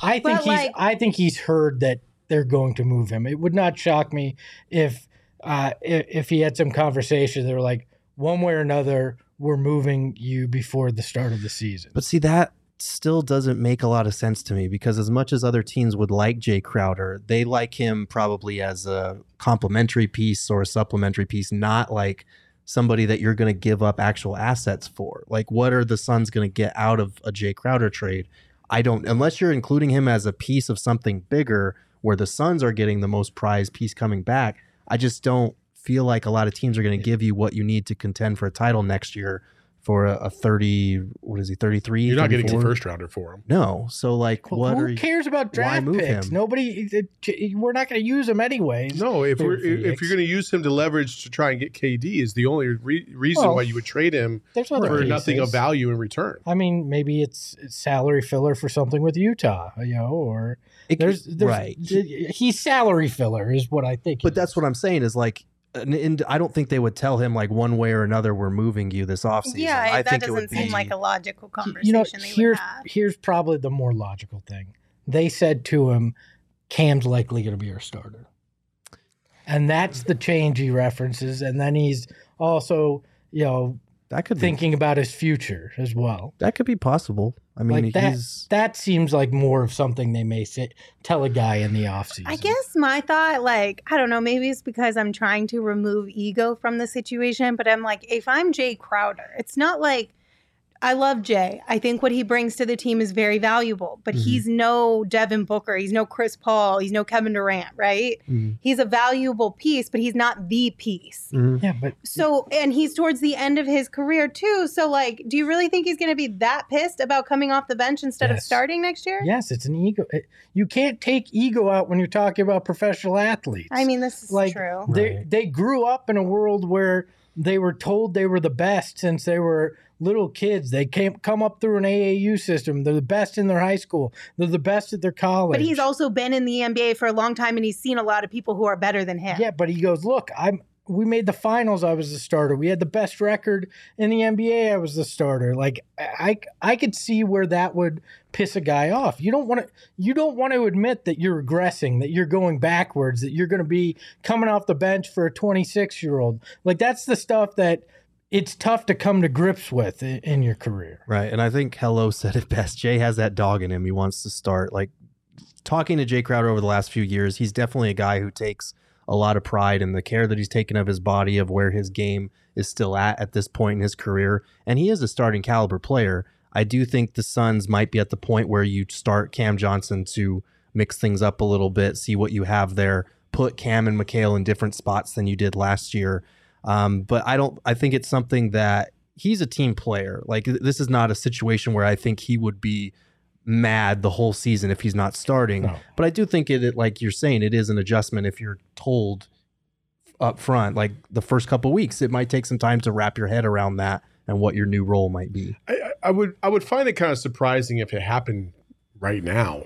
[SPEAKER 3] I think
[SPEAKER 1] But,
[SPEAKER 3] he's
[SPEAKER 1] like-
[SPEAKER 3] I think he's heard that they're going to move him. It would not shock me if uh, if, if he had some conversation. They were like, one way or another, we're moving you before the start of the season.
[SPEAKER 4] But see, that still doesn't make a lot of sense to me because as much as other teams would like Jay Crowder, they like him probably as a complementary piece or a supplementary piece, not like somebody that you're going to give up actual assets for. Like, what are the Suns going to get out of a Jay Crowder trade? I don't, unless you're including him as a piece of something bigger where the Suns are getting the most prized piece coming back. I just don't feel like a lot of teams are going to give you what you need to contend for a title next year for a, a 30 what is he 33
[SPEAKER 2] You're not getting a first rounder for him.
[SPEAKER 4] no so like
[SPEAKER 3] Well,
[SPEAKER 4] what
[SPEAKER 3] who
[SPEAKER 4] are you
[SPEAKER 3] cares about
[SPEAKER 4] why
[SPEAKER 3] draft
[SPEAKER 4] move
[SPEAKER 3] picks?
[SPEAKER 4] him?
[SPEAKER 3] Nobody. it- it- we're not going to use him anyways.
[SPEAKER 2] No, if
[SPEAKER 3] for
[SPEAKER 2] we're, if
[SPEAKER 3] Phoenix.
[SPEAKER 2] you're going to use him to leverage to try and get KD, is the only re- reason
[SPEAKER 3] Well,
[SPEAKER 2] why you would trade him
[SPEAKER 3] There's other
[SPEAKER 2] for nothing of value in return.
[SPEAKER 3] I mean, maybe it's, it's salary filler for something with Utah, you know, or
[SPEAKER 4] it-
[SPEAKER 3] there's, there's
[SPEAKER 4] right
[SPEAKER 3] He's salary filler, is what I think.
[SPEAKER 4] but that's what i'm saying is like and, and i don't think they would tell him like one way or another we're moving you this offseason
[SPEAKER 1] Yeah,
[SPEAKER 4] i
[SPEAKER 1] that
[SPEAKER 4] think it
[SPEAKER 1] doesn't
[SPEAKER 4] would
[SPEAKER 1] seem
[SPEAKER 4] be
[SPEAKER 1] like a logical conversation
[SPEAKER 3] you know, here's here's probably the more logical thing. They said to him, "Cam's likely going to be our starter," and that's the change he references. And then he's also, you know,
[SPEAKER 4] that could be
[SPEAKER 3] thinking about his future as well.
[SPEAKER 4] that could be possible I mean,
[SPEAKER 3] like that,
[SPEAKER 4] he's
[SPEAKER 3] that seems like more of something they may sit, tell a guy in the offseason.
[SPEAKER 1] I guess my thought, like, I don't know, maybe it's because I'm trying to remove ego from the situation, but I'm like, if I'm Jay Crowder, it's not like I love Jay. I think what he brings to the team is very valuable, but
[SPEAKER 4] Mhm.
[SPEAKER 1] he's no Devin Booker. He's no Chris Paul. He's no Kevin Durant, right?
[SPEAKER 4] Mhm.
[SPEAKER 1] He's a valuable piece, but he's not the piece.
[SPEAKER 4] Mhm.
[SPEAKER 3] Yeah, but
[SPEAKER 1] So, and he's towards the end of his career too. So, like, do you really think he's going to be that pissed about coming off the bench instead of starting next year?
[SPEAKER 3] yes, it's an ego. it- You can't take ego out when you're talking about professional athletes.
[SPEAKER 1] I mean, this is
[SPEAKER 3] like
[SPEAKER 1] true.
[SPEAKER 3] they
[SPEAKER 4] Right.
[SPEAKER 3] they grew up in a world where they were told they were the best since they were little kids. They came come up through an AAU system. They're the best in their high school. They're the best at their college.
[SPEAKER 1] But he's also been in the NBA for a long time and he's seen a lot of people who are better than him.
[SPEAKER 3] yeah. But he goes, look, I'm. We made the finals. I was the starter. We had the best record in the NBA. I was the starter. Like I, I could see where that would piss a guy off. You don't want to. You don't want to admit that you're regressing, that you're going backwards, that you're going to be coming off the bench for a 26 year old. Like that's the stuff that it's tough to come to grips with in, your career.
[SPEAKER 4] Right. And I think Hello said it best. Jae has that dog in him. He wants to start. Like talking to Jae Crowder over the last few years, he's definitely a guy who takes a lot of pride in the care that he's taken of his body, of where his game is still at at this point in his career. And he is a starting caliber player. I do think the Suns might be at the point where you start Cam Johnson to mix things up a little bit, see what you have there, put Cam and Mikal in different spots than you did last year. Um, but I don't. I think it's something that he's a team player. Like this is not a situation where I think he would be mad the whole season if he's not starting.
[SPEAKER 3] No.
[SPEAKER 4] But I do think it, it, like you're saying, it is an adjustment if you're told up front, like the first couple weeks, it might take some time to wrap your head around that and what your new role might be.
[SPEAKER 2] I, I- would I would find it kind of surprising if it happened right now.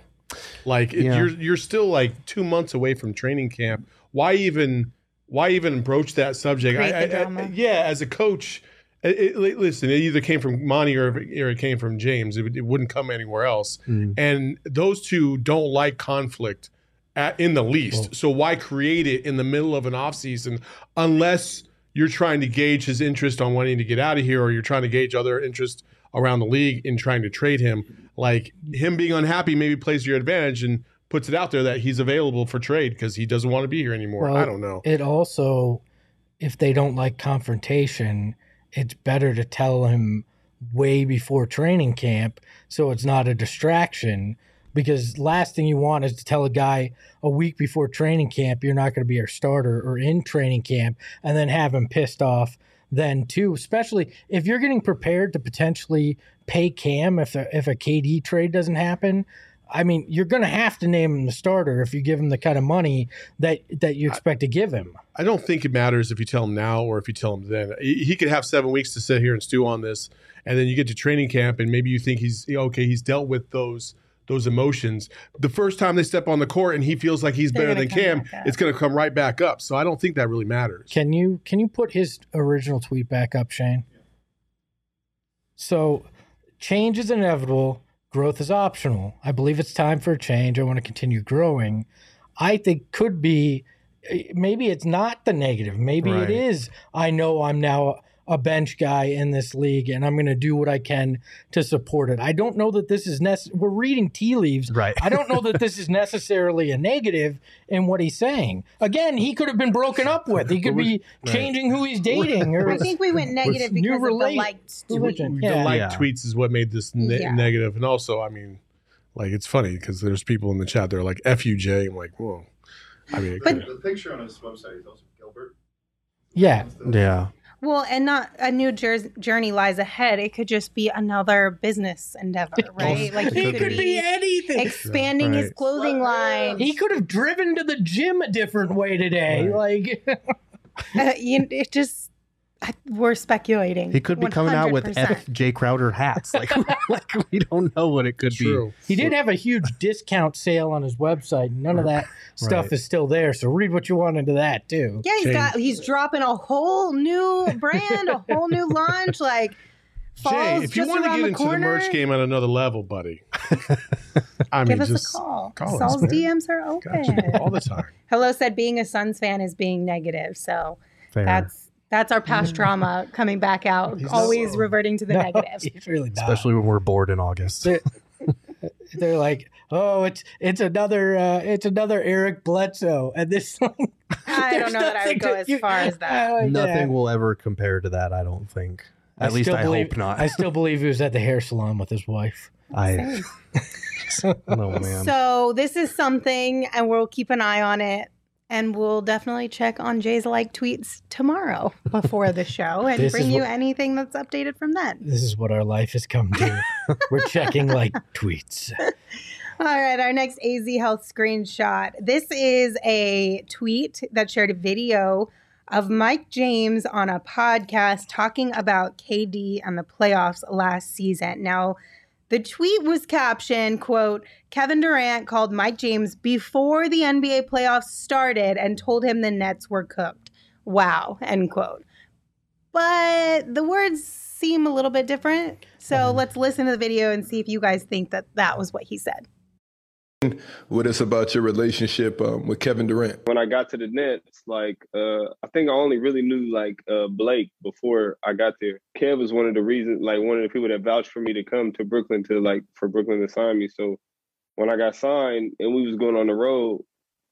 [SPEAKER 2] Like if
[SPEAKER 4] Yeah.
[SPEAKER 2] you're you're still like two months away from training camp. Why even why even broach that subject? I- I- I- yeah, as a coach, it, it- listen, it either came from Monty or, it- or it came from James. It, would- it wouldn't come anywhere else.
[SPEAKER 4] Mm.
[SPEAKER 2] And those two don't like conflict at, in the least.
[SPEAKER 3] Well-
[SPEAKER 2] so why create it in the middle of an offseason unless you're trying to gauge his interest on wanting to get out of here or you're trying to gauge other interest around the league in trying to trade him. Like him being unhappy maybe plays to your advantage and puts it out there that he's available for trade because he doesn't want to be here anymore.
[SPEAKER 3] Well,
[SPEAKER 2] I don't know.
[SPEAKER 3] It also, if they don't like confrontation, it's better to tell him way before training camp so it's not a distraction. Because last thing you want is to tell a guy a week before training camp you're not going to be our starter or in training camp and then have him pissed off then too. Especially if you're getting prepared to potentially pay Cam if a, if a KD trade doesn't happen. I mean, you're going to have to name him the starter if you give him the kind of money that that you expect to give him.
[SPEAKER 2] I don't think it matters if you tell him now or if you tell him then. He, he could have seven weeks to sit here and stew on this, and then you get to training camp, and maybe you think he's okay. He's dealt with those those emotions. The first time they step on the court and he feels like he's
[SPEAKER 1] They're
[SPEAKER 2] better than Cam, it's going to come right back up. So I don't think that really matters.
[SPEAKER 3] Can you can you put his original tweet back up, Shane? So, change is inevitable. Growth is optional. I believe it's time for a change. I want to continue growing. I think could be eh, maybe it's not the negative. Maybe
[SPEAKER 4] Right.
[SPEAKER 3] it is. I know I'm now a bench guy in this league, and I'm going to do what I can to support it. I don't know that this is necessary. We're reading tea leaves.
[SPEAKER 4] Right.
[SPEAKER 3] I don't know that this is necessarily a negative in what he's saying. Again, he could have been broken up with. He could be changing who he's dating. Or
[SPEAKER 1] I think we went negative because of the liked tweet.
[SPEAKER 3] religion.
[SPEAKER 2] The
[SPEAKER 3] Yeah.
[SPEAKER 2] like
[SPEAKER 4] Yeah.
[SPEAKER 2] tweets is what made this ne-
[SPEAKER 1] Yeah.
[SPEAKER 2] negative, and also, I mean, like it's funny because there's people in the chat they're like "f you, Jae." I'm like, whoa. I mean, it
[SPEAKER 1] But-
[SPEAKER 7] The picture on his website is also Gilbert.
[SPEAKER 3] yeah,
[SPEAKER 4] Yeah.
[SPEAKER 1] Well, and not a new jer- journey lies ahead. It could just be another business endeavor, right? Like he
[SPEAKER 3] he
[SPEAKER 1] could, be,
[SPEAKER 3] anything.
[SPEAKER 1] expanding his
[SPEAKER 4] Right.
[SPEAKER 1] clothing line.
[SPEAKER 3] He could have driven to the gym a different way today. Like,
[SPEAKER 1] Uh, you, it just I, we're speculating.
[SPEAKER 4] He could be coming out with F J Crowder hats. Like, like we don't know what it could
[SPEAKER 2] true.
[SPEAKER 3] he did have a huge discount sale on his website. None of that stuff
[SPEAKER 4] Right.
[SPEAKER 3] is still there. So read what you want into that too.
[SPEAKER 1] Yeah, he's
[SPEAKER 2] Change.
[SPEAKER 1] got he's dropping a whole new brand, a whole new launch. Like
[SPEAKER 2] Jae,
[SPEAKER 1] falls
[SPEAKER 2] if you want to get
[SPEAKER 1] the
[SPEAKER 2] into the
[SPEAKER 1] corner.
[SPEAKER 2] merch game at another level, buddy, I
[SPEAKER 1] Give
[SPEAKER 2] mean,
[SPEAKER 1] us
[SPEAKER 2] just
[SPEAKER 1] a call.
[SPEAKER 2] call
[SPEAKER 1] Saul's
[SPEAKER 2] man.
[SPEAKER 1] DMs are open.
[SPEAKER 2] Gotcha. all the time.
[SPEAKER 1] Hello said being a Suns fan is being negative, so
[SPEAKER 4] Fair.
[SPEAKER 1] that's That's our past trauma coming back out,
[SPEAKER 3] He's
[SPEAKER 1] always
[SPEAKER 3] so-
[SPEAKER 1] reverting to the
[SPEAKER 3] No,
[SPEAKER 1] negative.
[SPEAKER 3] he's really not.
[SPEAKER 4] especially when we're bored in August.
[SPEAKER 3] They're, they're like, oh, it's it's another uh, it's another Eric Bledsoe, and this. Like,
[SPEAKER 1] I don't know that I would go
[SPEAKER 3] to-
[SPEAKER 1] as
[SPEAKER 3] you-
[SPEAKER 1] far as that.
[SPEAKER 3] I like
[SPEAKER 4] Nothing
[SPEAKER 3] that.
[SPEAKER 4] will ever compare to that. I don't think.
[SPEAKER 3] I
[SPEAKER 4] At least
[SPEAKER 3] still
[SPEAKER 4] I
[SPEAKER 3] believe-
[SPEAKER 4] hope not.
[SPEAKER 3] I still believe he was at the hair salon with his wife.
[SPEAKER 4] I. no man.
[SPEAKER 1] So this is something, and we'll keep an eye on it. And we'll definitely check on Jae's like tweets tomorrow before the show and
[SPEAKER 3] This
[SPEAKER 1] bring
[SPEAKER 3] is
[SPEAKER 1] you
[SPEAKER 3] what-
[SPEAKER 1] anything that's updated from then.
[SPEAKER 3] This is what our life has come to. We're checking like tweets.
[SPEAKER 1] All right, our next AZ Health screenshot. This is a tweet that shared a video of Mike James on a podcast talking about KD and the playoffs last season. Now, the tweet was captioned, quote, Kevin Durant called Mike James before the NBA playoffs started and told him the Nets were cooked. Wow, end quote. But the words seem a little bit different. So mm-hmm. let's listen to the video and see if you guys think that that was what he said.
[SPEAKER 8] With us about your relationship um, with Kevin Durant.
[SPEAKER 9] when I got to the Nets, like uh, I think I only really knew like uh, Blake before I got there. Kev was one of the reasons, like one of the people that vouched for me to come to Brooklyn to like for Brooklyn to sign me. So when I got signed and we was going on the road,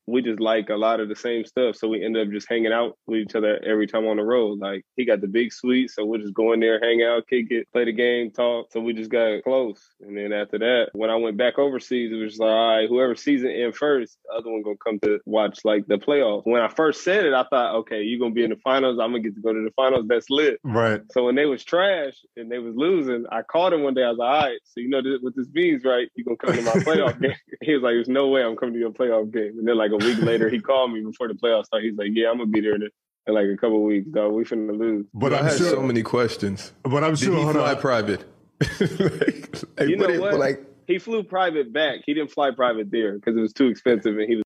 [SPEAKER 9] we just like a lot of the same stuff. So we end up just hanging out with each other every time on the road. Like he got the big suite, so we'll just go in there, hang out, kick it, play the game, talk. So we just got close. And then after that, when I went back overseas, it was like, all right, whoever season in first, the other one gonna come to watch like the playoffs. When I first said it, I thought, okay, you're gonna be in the finals. I'm gonna get to go to the finals. That's lit.
[SPEAKER 8] Right.
[SPEAKER 9] So when they was trash and they was losing, I called him one day. I was like, all right, so you know what this means, right? You gonna come to my playoff game? He was like, there's no way I'm coming to your playoff game. And then like a week later, he called me before the playoffs started. He's like, yeah, I'm gonna be there in, in like a couple weeks, dog. We finna lose.
[SPEAKER 8] But I
[SPEAKER 10] I'm
[SPEAKER 8] had
[SPEAKER 10] sure-
[SPEAKER 8] so many questions.
[SPEAKER 10] But I'm
[SPEAKER 8] Did
[SPEAKER 10] sure.
[SPEAKER 8] he fly
[SPEAKER 10] on.
[SPEAKER 8] private? like, like,
[SPEAKER 9] You know
[SPEAKER 8] it-
[SPEAKER 9] what?
[SPEAKER 8] Like,
[SPEAKER 9] He flew private back. He didn't fly private there because it was too expensive, and he was.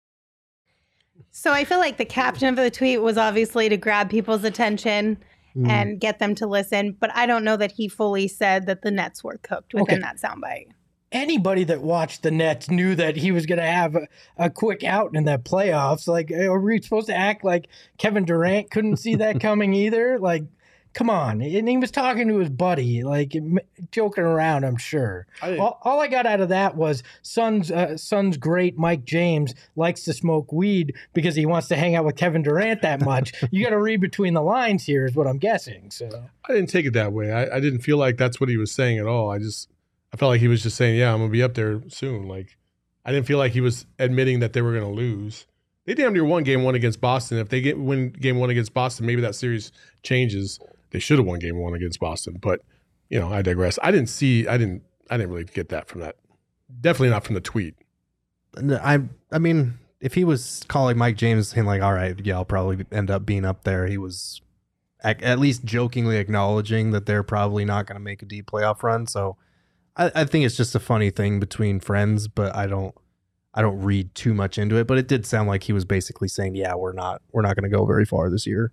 [SPEAKER 1] So I feel like the caption of the tweet was obviously to grab people's attention
[SPEAKER 3] Mm.
[SPEAKER 1] and get them to listen, but I don't know that he fully said that the Nets were cooked within
[SPEAKER 3] Okay.
[SPEAKER 1] that soundbite.
[SPEAKER 3] Anybody that watched the Nets knew that he was going to have a, a quick out in that playoffs. Like, are we supposed to act like Kevin Durant couldn't see that coming either? Like, come on. And he was talking to his buddy, like joking around, I'm sure.
[SPEAKER 2] I-
[SPEAKER 3] all, all I got out of that was Son's uh, Son's great Mike James likes to smoke weed because he wants to hang out with Kevin Durant that much. you got to read between the lines here, is what I'm guessing. So
[SPEAKER 2] I didn't take it that way. I, I didn't feel like that's what he was saying at all. I just I felt like he was just saying, "Yeah, I'm gonna be up there soon." Like I didn't feel like he was admitting that they were gonna lose. They damn near won game one against Boston. If they get win game one against Boston, maybe that series changes. They should have won game one against Boston, but you know, I digress. I didn't see. I didn't. I didn't really get that from that. Definitely not from the tweet.
[SPEAKER 4] I I mean, if he was calling Mike James saying like, "All right, yeah, I'll probably end up being up there," he was at, at least jokingly acknowledging that they're probably not going to make a deep playoff run. So I, I think it's just a funny thing between friends, but I don't I don't read too much into it. But it did sound like he was basically saying, "Yeah, we're not we're not going to go very far this year."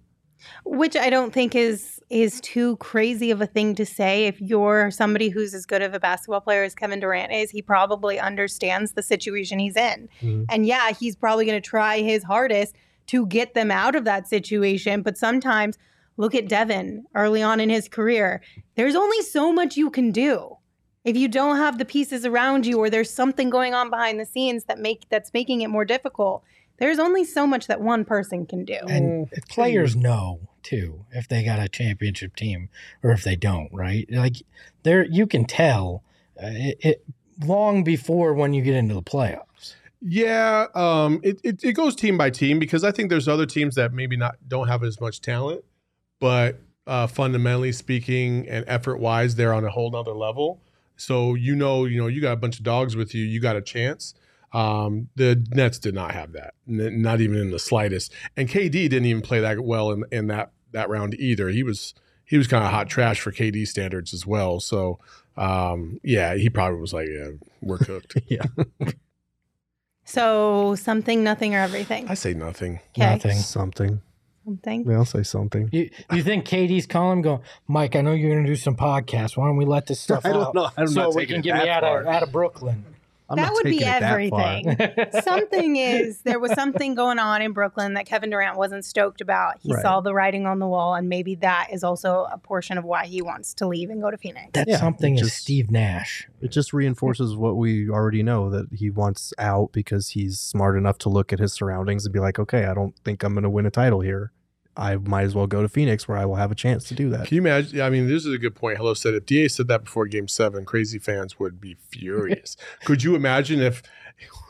[SPEAKER 1] Which I don't think is is too crazy of a thing to say. If you're somebody who's as good of a basketball player as Kevin Durant is, he probably understands the situation he's in.
[SPEAKER 4] Mhm.
[SPEAKER 1] And yeah, he's probably going to try his hardest to get them out of that situation. But sometimes, look at Devin early on in his career. There's only so much you can do. If you don't have the pieces around you, or there's something going on behind the scenes that make that's making it more difficult, there's only so much that one person can do.
[SPEAKER 3] and players know too if they got a championship team or if they don't right like there you can tell uh, it, it long before when you get into the playoffs
[SPEAKER 2] Yeah, um, it, it it goes team by team because I think there's other teams that maybe not don't have as much talent, but uh, fundamentally speaking and effort wise, they're on a whole nother level. So you know, you know, you got a bunch of dogs with you, you got a chance. Um, the Nets did not have that, n- not even in the slightest. And KD didn't even play that well in in that that round either. He was he was kind of hot trash for KD standards as well. So um, yeah, he probably was like, yeah, we're cooked.
[SPEAKER 4] yeah,
[SPEAKER 1] So something, nothing, or everything.
[SPEAKER 2] I say nothing.
[SPEAKER 1] Okay.
[SPEAKER 3] nothing
[SPEAKER 4] something.
[SPEAKER 1] Something.
[SPEAKER 4] Yeah, I'll say something.
[SPEAKER 3] you, you think KD's calling him going Mike I know you're gonna do some podcasts why don't we let this stuff
[SPEAKER 4] I don't
[SPEAKER 3] out
[SPEAKER 4] know. I'm
[SPEAKER 3] so
[SPEAKER 4] not
[SPEAKER 3] we can get me out of out of Brooklyn
[SPEAKER 4] I'm
[SPEAKER 1] that
[SPEAKER 4] not
[SPEAKER 1] would be
[SPEAKER 4] taking it that far.
[SPEAKER 1] everything. something is there was something going on in Brooklyn that Kevin Durant wasn't stoked about. He
[SPEAKER 4] Right.
[SPEAKER 1] saw the writing on the wall, and maybe that is also a portion of why he wants to leave and go to Phoenix.
[SPEAKER 3] That
[SPEAKER 4] Yeah,
[SPEAKER 3] something
[SPEAKER 4] it
[SPEAKER 3] is
[SPEAKER 4] just-
[SPEAKER 3] Steve Nash.
[SPEAKER 4] It just reinforces what we already know that he wants out because he's smart enough to look at his surroundings and be like, okay, I don't think I'm going to win a title here. I might as well go to Phoenix where I will have a chance to do that.
[SPEAKER 2] Can you imagine? I mean, this is a good point. Hello said if Da said that before Game Seven, crazy fans would be furious. Could you imagine if?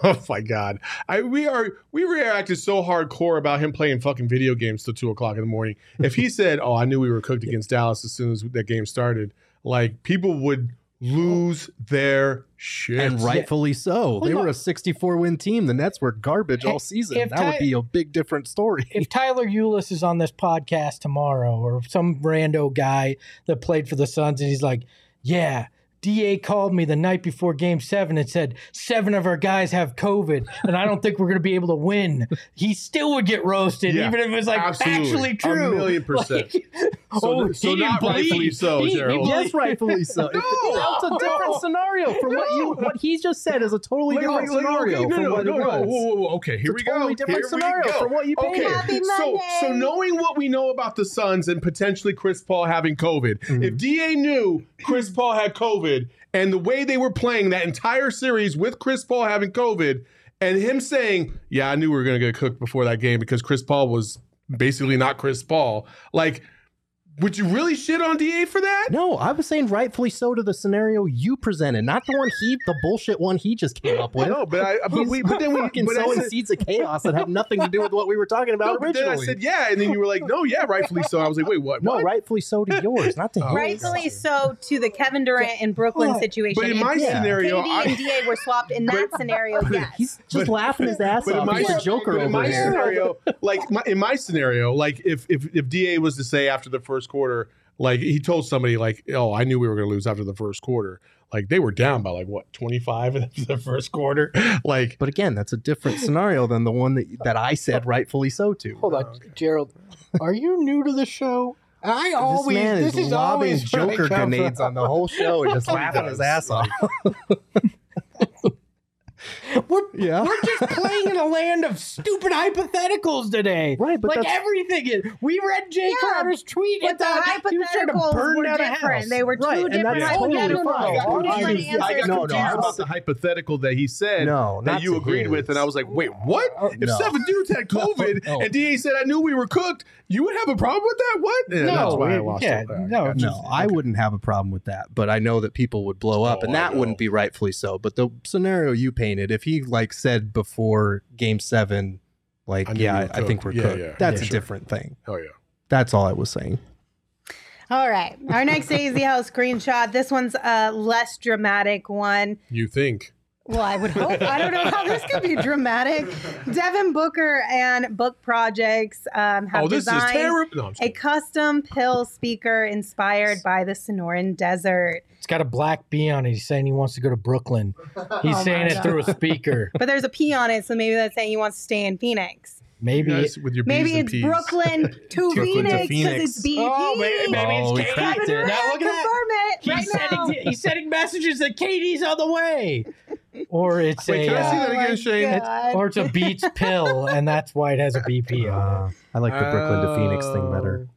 [SPEAKER 2] Oh my God! I we are we reacted so hardcore about him playing fucking video games till two o'clock in the morning. If he said, "Oh, I knew we were cooked against Dallas as soon as that game started," like people would lose their shit.
[SPEAKER 4] And rightfully so. They
[SPEAKER 3] Well,
[SPEAKER 4] were a 64 win team. The Nets were garbage all season.
[SPEAKER 3] if
[SPEAKER 4] That
[SPEAKER 3] Ty-
[SPEAKER 4] would be a big different story.
[SPEAKER 3] If Tyler Ulis is on this podcast tomorrow, or some rando guy that played for the Suns, and he's like, "Yeah." DA called me the night before game seven and said, Seven of our guys have COVID, and I don't think we're going to be able to win. He still would get roasted,
[SPEAKER 2] Yeah,
[SPEAKER 3] even if it was like
[SPEAKER 2] absolutely.
[SPEAKER 3] actually
[SPEAKER 2] A
[SPEAKER 3] true.
[SPEAKER 2] million percent.
[SPEAKER 3] Like,
[SPEAKER 2] So-
[SPEAKER 3] oh,
[SPEAKER 2] so
[SPEAKER 3] he
[SPEAKER 2] not
[SPEAKER 3] didn't
[SPEAKER 2] rightfully so,
[SPEAKER 3] he- he
[SPEAKER 2] Gerald.
[SPEAKER 4] Yes, rightfully so. If- That's a different scenario from what you what he just said is a totally
[SPEAKER 2] Wait,
[SPEAKER 4] different
[SPEAKER 2] wait, wait,
[SPEAKER 4] scenario
[SPEAKER 2] okay, no,
[SPEAKER 4] from
[SPEAKER 2] no,
[SPEAKER 4] what
[SPEAKER 2] no,
[SPEAKER 4] it
[SPEAKER 2] no.
[SPEAKER 4] was.
[SPEAKER 2] Whoa, whoa, whoa. Okay, here
[SPEAKER 4] It's
[SPEAKER 2] we
[SPEAKER 4] a totally
[SPEAKER 2] go.
[SPEAKER 4] different
[SPEAKER 2] Here we
[SPEAKER 4] scenario
[SPEAKER 2] go.
[SPEAKER 4] from what you
[SPEAKER 2] Okay,
[SPEAKER 4] painted.
[SPEAKER 1] Happy
[SPEAKER 2] so so knowing what we know about the Suns and potentially Chris Paul having COVID,
[SPEAKER 4] Mm-hmm.
[SPEAKER 2] if Da knew Chris Paul had COVID and the way they were playing that entire series with Chris Paul having COVID, and him saying, "Yeah, I knew we were going to get cooked before that game because Chris Paul was basically not Chris Paul," like. Would you really shit on Da for that?
[SPEAKER 4] No, I was saying rightfully so to the scenario you presented, not the one he, the bullshit one he just came up with.
[SPEAKER 2] No, but I, but we, but then we,
[SPEAKER 4] fucking
[SPEAKER 2] but I
[SPEAKER 4] sowing
[SPEAKER 2] said-
[SPEAKER 4] seeds of chaos that have nothing to do with what we were talking
[SPEAKER 2] No,
[SPEAKER 4] about
[SPEAKER 2] but then. I said yeah, and then you were like, no, yeah, rightfully so. I was like, wait, what?
[SPEAKER 4] no,
[SPEAKER 2] what?
[SPEAKER 4] rightfully so to yours, not to
[SPEAKER 2] Oh,
[SPEAKER 4] his.
[SPEAKER 1] Rightfully so to the Kevin Durant and Brooklyn situation.
[SPEAKER 2] But in my
[SPEAKER 1] KD
[SPEAKER 2] scenario, I-
[SPEAKER 1] and Da were swapped in that scenario, yes.
[SPEAKER 4] He's just laughing his ass
[SPEAKER 2] But
[SPEAKER 4] off.
[SPEAKER 2] my,
[SPEAKER 4] He's a joker
[SPEAKER 2] but in my
[SPEAKER 4] here.
[SPEAKER 2] scenario, like my, in my scenario, like if if if Da was to say after the first quarter, like he told somebody like, "Oh, I knew we were going to lose after the first quarter." Like they were down by like what twenty five in the first quarter. Like
[SPEAKER 4] But again, that's a different scenario than the one that that I said rightfully so to.
[SPEAKER 3] Hold on, Gerald. Are you new to the show? I
[SPEAKER 4] This
[SPEAKER 3] always
[SPEAKER 4] man
[SPEAKER 3] this
[SPEAKER 4] is
[SPEAKER 3] is
[SPEAKER 4] lobbing
[SPEAKER 3] always
[SPEAKER 4] Joker grenades on the whole show and just laughing his ass off.
[SPEAKER 3] We're
[SPEAKER 4] Yeah.
[SPEAKER 3] we're just playing in a land of stupid hypotheticals today.
[SPEAKER 4] Right, but
[SPEAKER 3] like everything is. We read Jae
[SPEAKER 1] Yeah,
[SPEAKER 3] Crowder's tweet.
[SPEAKER 1] But the
[SPEAKER 3] thought he was trying
[SPEAKER 1] hypotheticals were different.
[SPEAKER 3] house.
[SPEAKER 1] They were two
[SPEAKER 4] Right, and
[SPEAKER 1] different
[SPEAKER 4] that's totally
[SPEAKER 1] hypotheticals.
[SPEAKER 4] fine.
[SPEAKER 1] Two
[SPEAKER 4] I-
[SPEAKER 1] different
[SPEAKER 4] I-
[SPEAKER 2] I
[SPEAKER 1] answers.
[SPEAKER 2] got
[SPEAKER 4] No, no,
[SPEAKER 2] confused
[SPEAKER 4] I-
[SPEAKER 2] about the hypothetical that he said
[SPEAKER 4] No,
[SPEAKER 2] that you agreed
[SPEAKER 4] his.
[SPEAKER 2] with, and I was like, "Wait, uh, what? Uh, if
[SPEAKER 4] no.
[SPEAKER 2] seven dudes had COVID
[SPEAKER 4] No.
[SPEAKER 2] and Da said I knew we were cooked, you would have a problem with that? What? Yeah,
[SPEAKER 3] No,
[SPEAKER 2] that's why I lost
[SPEAKER 3] yeah, no,
[SPEAKER 2] Gotcha.
[SPEAKER 4] No, I wouldn't have a problem with that, but I know that people would blow up,
[SPEAKER 2] Oh,
[SPEAKER 4] and that wouldn't be rightfully so. But the scenario you painted, if he like said before Game Seven, like,
[SPEAKER 2] I
[SPEAKER 4] yeah, I, I think we're
[SPEAKER 2] Yeah,
[SPEAKER 4] cooked.
[SPEAKER 2] yeah.
[SPEAKER 4] That's
[SPEAKER 2] Yeah,
[SPEAKER 4] a
[SPEAKER 2] sure.
[SPEAKER 4] different thing.
[SPEAKER 2] Oh yeah.
[SPEAKER 4] That's all I was saying.
[SPEAKER 1] All right. Our next Daisy House screenshot. This one's a less dramatic one.
[SPEAKER 2] You think?
[SPEAKER 1] Well, I would hope. I don't know how this could be dramatic. Devin Booker and Book Projects um, have
[SPEAKER 2] oh, this is
[SPEAKER 1] designed.
[SPEAKER 2] No,
[SPEAKER 1] a custom pill speaker inspired by the Sonoran Desert.
[SPEAKER 3] It's got a black bee on it. He's saying he wants to go to Brooklyn. He's
[SPEAKER 1] Oh
[SPEAKER 3] saying
[SPEAKER 1] my
[SPEAKER 3] it through a speaker.
[SPEAKER 1] But there's a P on it, so maybe that's saying he wants to stay in Phoenix.
[SPEAKER 3] Maybe.
[SPEAKER 2] You guys with your
[SPEAKER 1] Maybe
[SPEAKER 2] B's and
[SPEAKER 1] it's
[SPEAKER 2] P's.
[SPEAKER 1] Brooklyn to
[SPEAKER 4] Brooklyn to
[SPEAKER 1] Phoenix because it's BP.
[SPEAKER 3] Oh, maybe, maybe
[SPEAKER 4] Oh,
[SPEAKER 3] it's
[SPEAKER 4] cracked
[SPEAKER 3] KD.
[SPEAKER 4] it.
[SPEAKER 3] Now look at that.
[SPEAKER 1] It
[SPEAKER 3] He's
[SPEAKER 1] right now.
[SPEAKER 3] sending, he's sending messages that KD's on the way. Or it's
[SPEAKER 2] Wait,
[SPEAKER 3] a
[SPEAKER 2] can I see
[SPEAKER 3] uh,
[SPEAKER 2] that
[SPEAKER 1] Oh
[SPEAKER 2] again, Shane?
[SPEAKER 1] God.
[SPEAKER 3] or it's a Beats pill, and that's why it has a BP on it.
[SPEAKER 4] Uh, I like the Brooklyn to Phoenix thing better.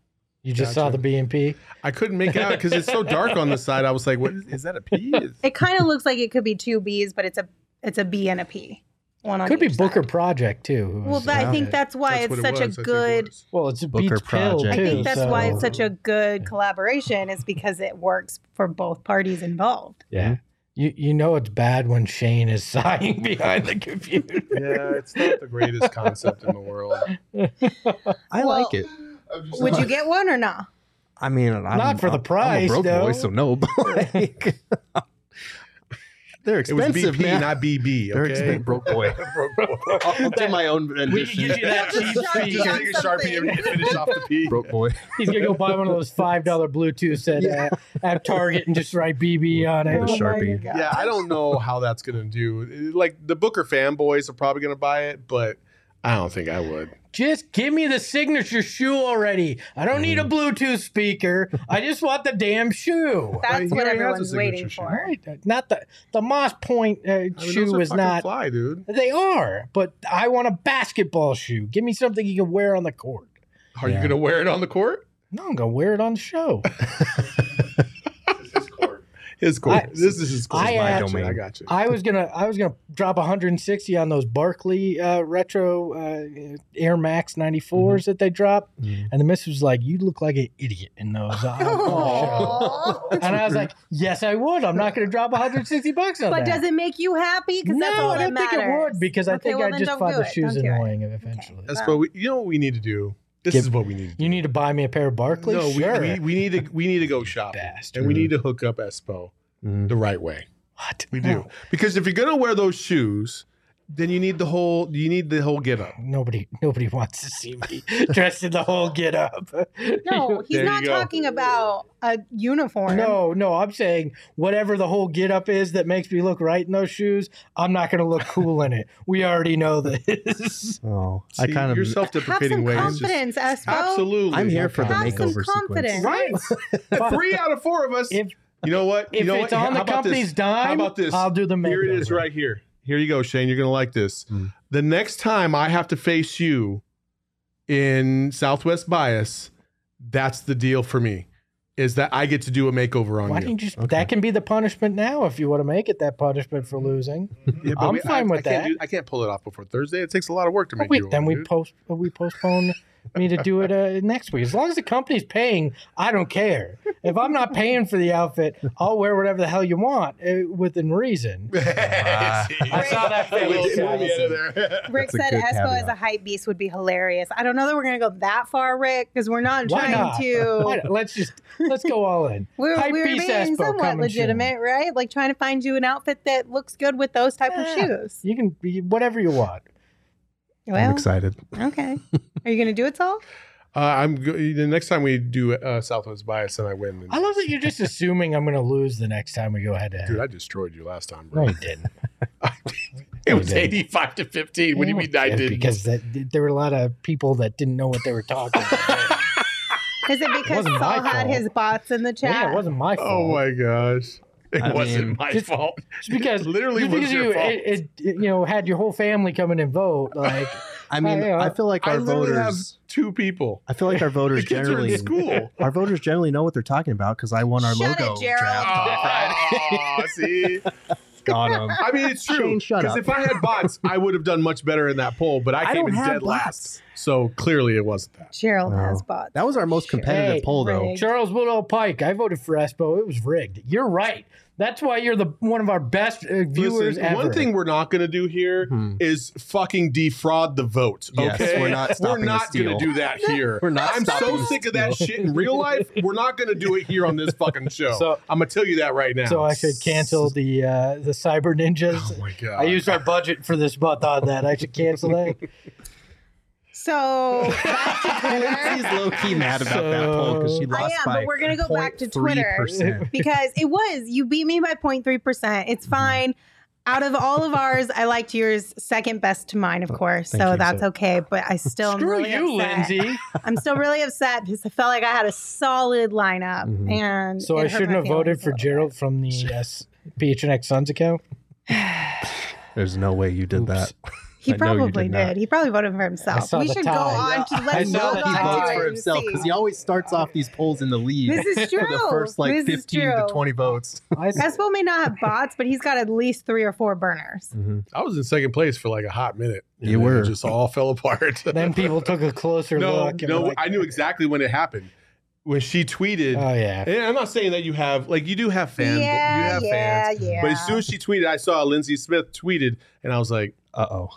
[SPEAKER 3] You just saw the
[SPEAKER 2] Gotcha.
[SPEAKER 3] BNP.
[SPEAKER 2] I couldn't make it out because it's so dark on the side. I was like, "What is, is that a P?"
[SPEAKER 1] It kind of looks like it could be two B's, but it's a it's a B and a P. One on
[SPEAKER 3] Could be Booker
[SPEAKER 1] side.
[SPEAKER 3] Project too.
[SPEAKER 1] Well, that, I think that's why
[SPEAKER 2] That's
[SPEAKER 1] it's
[SPEAKER 2] what it
[SPEAKER 1] such
[SPEAKER 2] was.
[SPEAKER 1] a
[SPEAKER 2] I think it
[SPEAKER 1] good.
[SPEAKER 3] well, it's a
[SPEAKER 4] Booker
[SPEAKER 3] Beats pill
[SPEAKER 4] Project.
[SPEAKER 1] I think that's why it's such a good collaboration. Is because it works for both parties involved.
[SPEAKER 3] yeah. You you know it's bad when Shane is sighing behind the computer.
[SPEAKER 2] Yeah, it's not the greatest concept in the world.
[SPEAKER 4] I
[SPEAKER 1] Well,
[SPEAKER 4] like it.
[SPEAKER 1] Would you get one or not?
[SPEAKER 4] I mean, I'm,
[SPEAKER 3] Not for the
[SPEAKER 4] I'm-
[SPEAKER 3] price,
[SPEAKER 4] I'm a broke
[SPEAKER 3] though.
[SPEAKER 4] boy, so no. But like, they're
[SPEAKER 2] It was
[SPEAKER 4] expensive,
[SPEAKER 2] BP,
[SPEAKER 4] man.
[SPEAKER 2] not BB.
[SPEAKER 4] They're
[SPEAKER 2] Okay,
[SPEAKER 4] expensive, broke boy. I'll do my own
[SPEAKER 3] We can
[SPEAKER 4] rendition.
[SPEAKER 3] give you that cheap
[SPEAKER 1] Sharpie
[SPEAKER 3] speaker.
[SPEAKER 1] on
[SPEAKER 2] Take a sharpie and finish off the P.
[SPEAKER 4] broke boy.
[SPEAKER 3] He's gonna go buy one of those five dollar Bluetooths at uh, at Target and just write BB on it.
[SPEAKER 4] With a Sharpie.
[SPEAKER 2] Yeah, I don't know how that's gonna do. Like the Booker fanboys are probably gonna buy it, but I don't think I would.
[SPEAKER 3] Just give me the signature shoe already. I don't need a Bluetooth speaker. I just want the damn shoe.
[SPEAKER 1] That's
[SPEAKER 2] he
[SPEAKER 1] what
[SPEAKER 2] already has a
[SPEAKER 1] everyone's waiting
[SPEAKER 2] signature shoe.
[SPEAKER 1] for.
[SPEAKER 3] Right, Not the the Moss Point uh,
[SPEAKER 2] I mean, those
[SPEAKER 3] shoe
[SPEAKER 2] are
[SPEAKER 3] is
[SPEAKER 2] fucking
[SPEAKER 3] not.
[SPEAKER 2] fly, dude.
[SPEAKER 3] They are, but I want a basketball shoe. Give me something you can wear on the court.
[SPEAKER 2] Are you gonna wear it on the court?
[SPEAKER 3] No, I'm gonna wear it on the show.
[SPEAKER 2] His court.
[SPEAKER 3] I-
[SPEAKER 2] this is his court.
[SPEAKER 3] I,
[SPEAKER 4] my domain.
[SPEAKER 2] I got you.
[SPEAKER 3] I was gonna I was gonna drop 160 on those Barkley uh, retro uh, Air Max 94s
[SPEAKER 2] Mm-hmm.
[SPEAKER 3] that they dropped,
[SPEAKER 4] Mhm.
[SPEAKER 3] and the miss was like, "You look like an idiot in those." on and I was like, "Yes, I would. I'm not gonna drop 160 bucks on
[SPEAKER 1] But
[SPEAKER 3] that."
[SPEAKER 1] But does it make you happy? Because
[SPEAKER 3] no,
[SPEAKER 1] that's all
[SPEAKER 3] I
[SPEAKER 1] that
[SPEAKER 3] don't think it would because I think
[SPEAKER 1] well,
[SPEAKER 3] I just
[SPEAKER 1] don't
[SPEAKER 3] find the
[SPEAKER 1] it.
[SPEAKER 3] shoes
[SPEAKER 1] Don't do it.
[SPEAKER 3] annoying eventually.
[SPEAKER 2] That's what we. You know what we need to do. This
[SPEAKER 3] Give-
[SPEAKER 2] is what we need. To do.
[SPEAKER 3] You need to buy me a pair of Barkley.
[SPEAKER 2] no,
[SPEAKER 3] sure.
[SPEAKER 2] we, we, we need to we need to go shopping,
[SPEAKER 3] Bastard.
[SPEAKER 2] and we need to hook up Espo
[SPEAKER 4] Mhm.
[SPEAKER 2] the right way.
[SPEAKER 3] what?
[SPEAKER 2] We
[SPEAKER 3] No.
[SPEAKER 2] do because if you're gonna wear those shoes, then you need the whole you need the whole get up.
[SPEAKER 3] Nobody, nobody wants to see me dressed in the whole get up.
[SPEAKER 1] No, he's
[SPEAKER 2] There you
[SPEAKER 1] not
[SPEAKER 2] go.
[SPEAKER 1] talking about a uniform.
[SPEAKER 3] No, no, I'm saying whatever the whole get up is that makes me look right in those shoes, I'm not going to look cool in it. We already know this.
[SPEAKER 4] Oh, I kind of
[SPEAKER 2] your
[SPEAKER 1] Have
[SPEAKER 2] self-deprecating
[SPEAKER 1] some
[SPEAKER 2] ways. Just,
[SPEAKER 1] confidence, Espo.
[SPEAKER 2] absolutely,
[SPEAKER 4] I'm here for the
[SPEAKER 1] Have some
[SPEAKER 4] makeover
[SPEAKER 1] confidence.
[SPEAKER 4] sequence.
[SPEAKER 2] Right, three out of four of us.
[SPEAKER 3] If
[SPEAKER 2] you know what?
[SPEAKER 3] if
[SPEAKER 2] you know
[SPEAKER 3] it's
[SPEAKER 2] what?
[SPEAKER 3] on the
[SPEAKER 2] How about this?
[SPEAKER 3] company's dime,
[SPEAKER 2] How about this?
[SPEAKER 3] I'll do the makeover.
[SPEAKER 2] Here it is, right here. Here you go, Shane. You're gonna like this.
[SPEAKER 4] Mm.
[SPEAKER 2] The next time I have to face you in Southwest Bias, that's the deal for me. Is that I get to do a makeover on
[SPEAKER 3] why
[SPEAKER 2] you?
[SPEAKER 3] don't you just
[SPEAKER 4] Okay.
[SPEAKER 3] that can be the punishment now if you want to make it that punishment for losing.
[SPEAKER 2] Yeah, but
[SPEAKER 3] I'm
[SPEAKER 2] we-
[SPEAKER 3] fine
[SPEAKER 2] I,
[SPEAKER 3] with
[SPEAKER 2] I can't
[SPEAKER 3] that.
[SPEAKER 2] do- I can't pull it off before Thursday. It takes a lot of work to make
[SPEAKER 3] we,
[SPEAKER 2] you.
[SPEAKER 3] then
[SPEAKER 2] one,
[SPEAKER 3] we
[SPEAKER 2] dude.
[SPEAKER 3] post we postpone me to do it uh, next week. As long as the company's paying, I don't care. If I'm not paying for the outfit, I'll wear whatever the hell you want uh, within reason. I saw that
[SPEAKER 2] We'll
[SPEAKER 3] face.
[SPEAKER 2] move me out of there.
[SPEAKER 1] Rick
[SPEAKER 4] That's
[SPEAKER 1] said
[SPEAKER 4] good
[SPEAKER 1] Espo as a hype beast would be hilarious. I don't know that we're gonna go that far, Rick, because we're not
[SPEAKER 3] Why
[SPEAKER 1] trying
[SPEAKER 3] not?
[SPEAKER 1] to.
[SPEAKER 3] Let's just let's go all in.
[SPEAKER 1] We're,
[SPEAKER 3] Hype
[SPEAKER 1] we're
[SPEAKER 3] beast
[SPEAKER 1] being
[SPEAKER 3] Espo
[SPEAKER 1] somewhat
[SPEAKER 3] coming
[SPEAKER 1] legitimate, right? Like trying to find you an outfit that looks good with those type of shoes.
[SPEAKER 3] You can be whatever you want.
[SPEAKER 4] I'm
[SPEAKER 1] Well,
[SPEAKER 4] excited.
[SPEAKER 1] okay. Are you gonna do it, Saul?
[SPEAKER 2] Uh, I'm go- the next time we do uh, Southwest Bias, and I win. then-
[SPEAKER 3] I love that you're just assuming I'm going to lose the next time we go head to
[SPEAKER 2] Dude,
[SPEAKER 3] head.
[SPEAKER 2] I destroyed you last time, bro.
[SPEAKER 3] No,
[SPEAKER 2] bro.
[SPEAKER 3] you didn't.
[SPEAKER 2] it was
[SPEAKER 3] didn't.
[SPEAKER 2] 85 to 15. What do you mean I
[SPEAKER 3] Yeah,
[SPEAKER 2] did?
[SPEAKER 3] Because that, there were a lot of people that didn't know what they were talking about.
[SPEAKER 1] Is it because
[SPEAKER 3] wasn't my
[SPEAKER 1] Saul had
[SPEAKER 3] fault.
[SPEAKER 1] his bots in the chat?
[SPEAKER 3] yeah, it wasn't my fault.
[SPEAKER 2] Oh my gosh. It
[SPEAKER 4] I
[SPEAKER 2] wasn't
[SPEAKER 4] mean,
[SPEAKER 2] my
[SPEAKER 3] just-
[SPEAKER 2] fault.
[SPEAKER 3] Just because
[SPEAKER 2] It literally
[SPEAKER 3] just
[SPEAKER 2] was
[SPEAKER 3] because
[SPEAKER 2] your
[SPEAKER 3] you
[SPEAKER 2] fault.
[SPEAKER 3] It, it, it, you know had your whole family come in and vote like
[SPEAKER 4] I mean,
[SPEAKER 3] I,
[SPEAKER 4] I feel like
[SPEAKER 2] I
[SPEAKER 4] our
[SPEAKER 2] have
[SPEAKER 4] voters.
[SPEAKER 2] two people.
[SPEAKER 4] I feel like our
[SPEAKER 2] The
[SPEAKER 4] voters
[SPEAKER 2] kids are in
[SPEAKER 4] generally
[SPEAKER 2] school.
[SPEAKER 4] our voters generally know what they're talking about because I won our
[SPEAKER 1] Shut it,
[SPEAKER 4] logo
[SPEAKER 1] Gerald.
[SPEAKER 4] draft on Friday.
[SPEAKER 2] Aw, see,
[SPEAKER 4] Got 'em.
[SPEAKER 2] I mean it's true. Because if I had bots, I would have done much better in that poll. But I,
[SPEAKER 4] I
[SPEAKER 2] came in dead
[SPEAKER 4] bots.
[SPEAKER 2] last, so clearly it wasn't that.
[SPEAKER 1] Gerald
[SPEAKER 4] No.
[SPEAKER 1] has bots.
[SPEAKER 4] That was our most competitive
[SPEAKER 3] Hey,
[SPEAKER 4] poll, though.
[SPEAKER 1] Rick.
[SPEAKER 3] Charles Woodall Pike. I voted for Espo. It was rigged. You're right. That's why you're the one of our best uh, viewers
[SPEAKER 2] Listen,
[SPEAKER 3] ever.
[SPEAKER 2] one thing we're not going to do here is
[SPEAKER 4] Hmm.
[SPEAKER 2] fucking defraud the vote.
[SPEAKER 4] Yes,
[SPEAKER 2] Okay,
[SPEAKER 4] we're not stopping
[SPEAKER 2] We're
[SPEAKER 4] the
[SPEAKER 2] not going to do that here.
[SPEAKER 4] We're not
[SPEAKER 2] I'm so
[SPEAKER 4] stopping the
[SPEAKER 2] sick of that shit in real life. We're not going to do it here on this fucking show.
[SPEAKER 3] So-
[SPEAKER 2] I'm going to tell you that right now.
[SPEAKER 3] so I should cancel the uh, the Cyber Ninjas.
[SPEAKER 2] Oh my god!
[SPEAKER 3] I used our budget for this month on that. I should cancel that.
[SPEAKER 1] So back to Twitter.
[SPEAKER 4] She's low key mad about that poll because she
[SPEAKER 3] So-
[SPEAKER 1] I
[SPEAKER 4] lost
[SPEAKER 1] am,
[SPEAKER 4] by
[SPEAKER 1] but we're gonna go back to Twitter
[SPEAKER 4] 0.3%.
[SPEAKER 1] because it was you beat me by 0.3 percent. It's fine. Out of all of ours, I liked yours second best to mine, of course.
[SPEAKER 4] thank
[SPEAKER 1] So
[SPEAKER 4] you.
[SPEAKER 1] that's okay. But I still am
[SPEAKER 3] Screw
[SPEAKER 1] really
[SPEAKER 3] you,
[SPEAKER 1] upset.
[SPEAKER 3] Lindsay.
[SPEAKER 1] I'm still really upset because I felt like I had a solid lineup,
[SPEAKER 4] Mhm.
[SPEAKER 1] and
[SPEAKER 3] So I shouldn't have voted for
[SPEAKER 1] little
[SPEAKER 3] Gerald from the uh, PHNX Suns account.
[SPEAKER 4] There's no way you did
[SPEAKER 3] Oops.
[SPEAKER 4] that.
[SPEAKER 1] Bit. He
[SPEAKER 4] I
[SPEAKER 1] probably
[SPEAKER 4] did
[SPEAKER 1] did. He probably voted for himself. We
[SPEAKER 3] the
[SPEAKER 1] should go
[SPEAKER 3] tie.
[SPEAKER 1] on to let's
[SPEAKER 3] saw
[SPEAKER 1] move
[SPEAKER 3] the
[SPEAKER 4] he votes for himself because he always starts off these polls in the lead.
[SPEAKER 1] This is
[SPEAKER 4] for
[SPEAKER 1] true.
[SPEAKER 4] the first like
[SPEAKER 1] This
[SPEAKER 4] 15 to 20 votes.
[SPEAKER 3] I,
[SPEAKER 1] Espo may not have bots, but he's got at least three or four burners. Mm-hmm.
[SPEAKER 2] I was in second place for like a hot minute. and
[SPEAKER 4] You
[SPEAKER 2] then
[SPEAKER 4] were.
[SPEAKER 2] It just all fell apart.
[SPEAKER 3] then people took a closer
[SPEAKER 2] no,
[SPEAKER 3] look.
[SPEAKER 2] no,
[SPEAKER 3] like,
[SPEAKER 2] I knew exactly when it happened. When she tweeted,
[SPEAKER 3] Oh yeah.
[SPEAKER 2] and I'm not saying that you have like you do have fans,
[SPEAKER 1] Yeah,
[SPEAKER 2] you have
[SPEAKER 1] yeah,
[SPEAKER 2] fans.
[SPEAKER 1] yeah.
[SPEAKER 2] But as soon as she tweeted, I saw Lindsay Smith tweeted, and I was like,
[SPEAKER 4] Uh oh.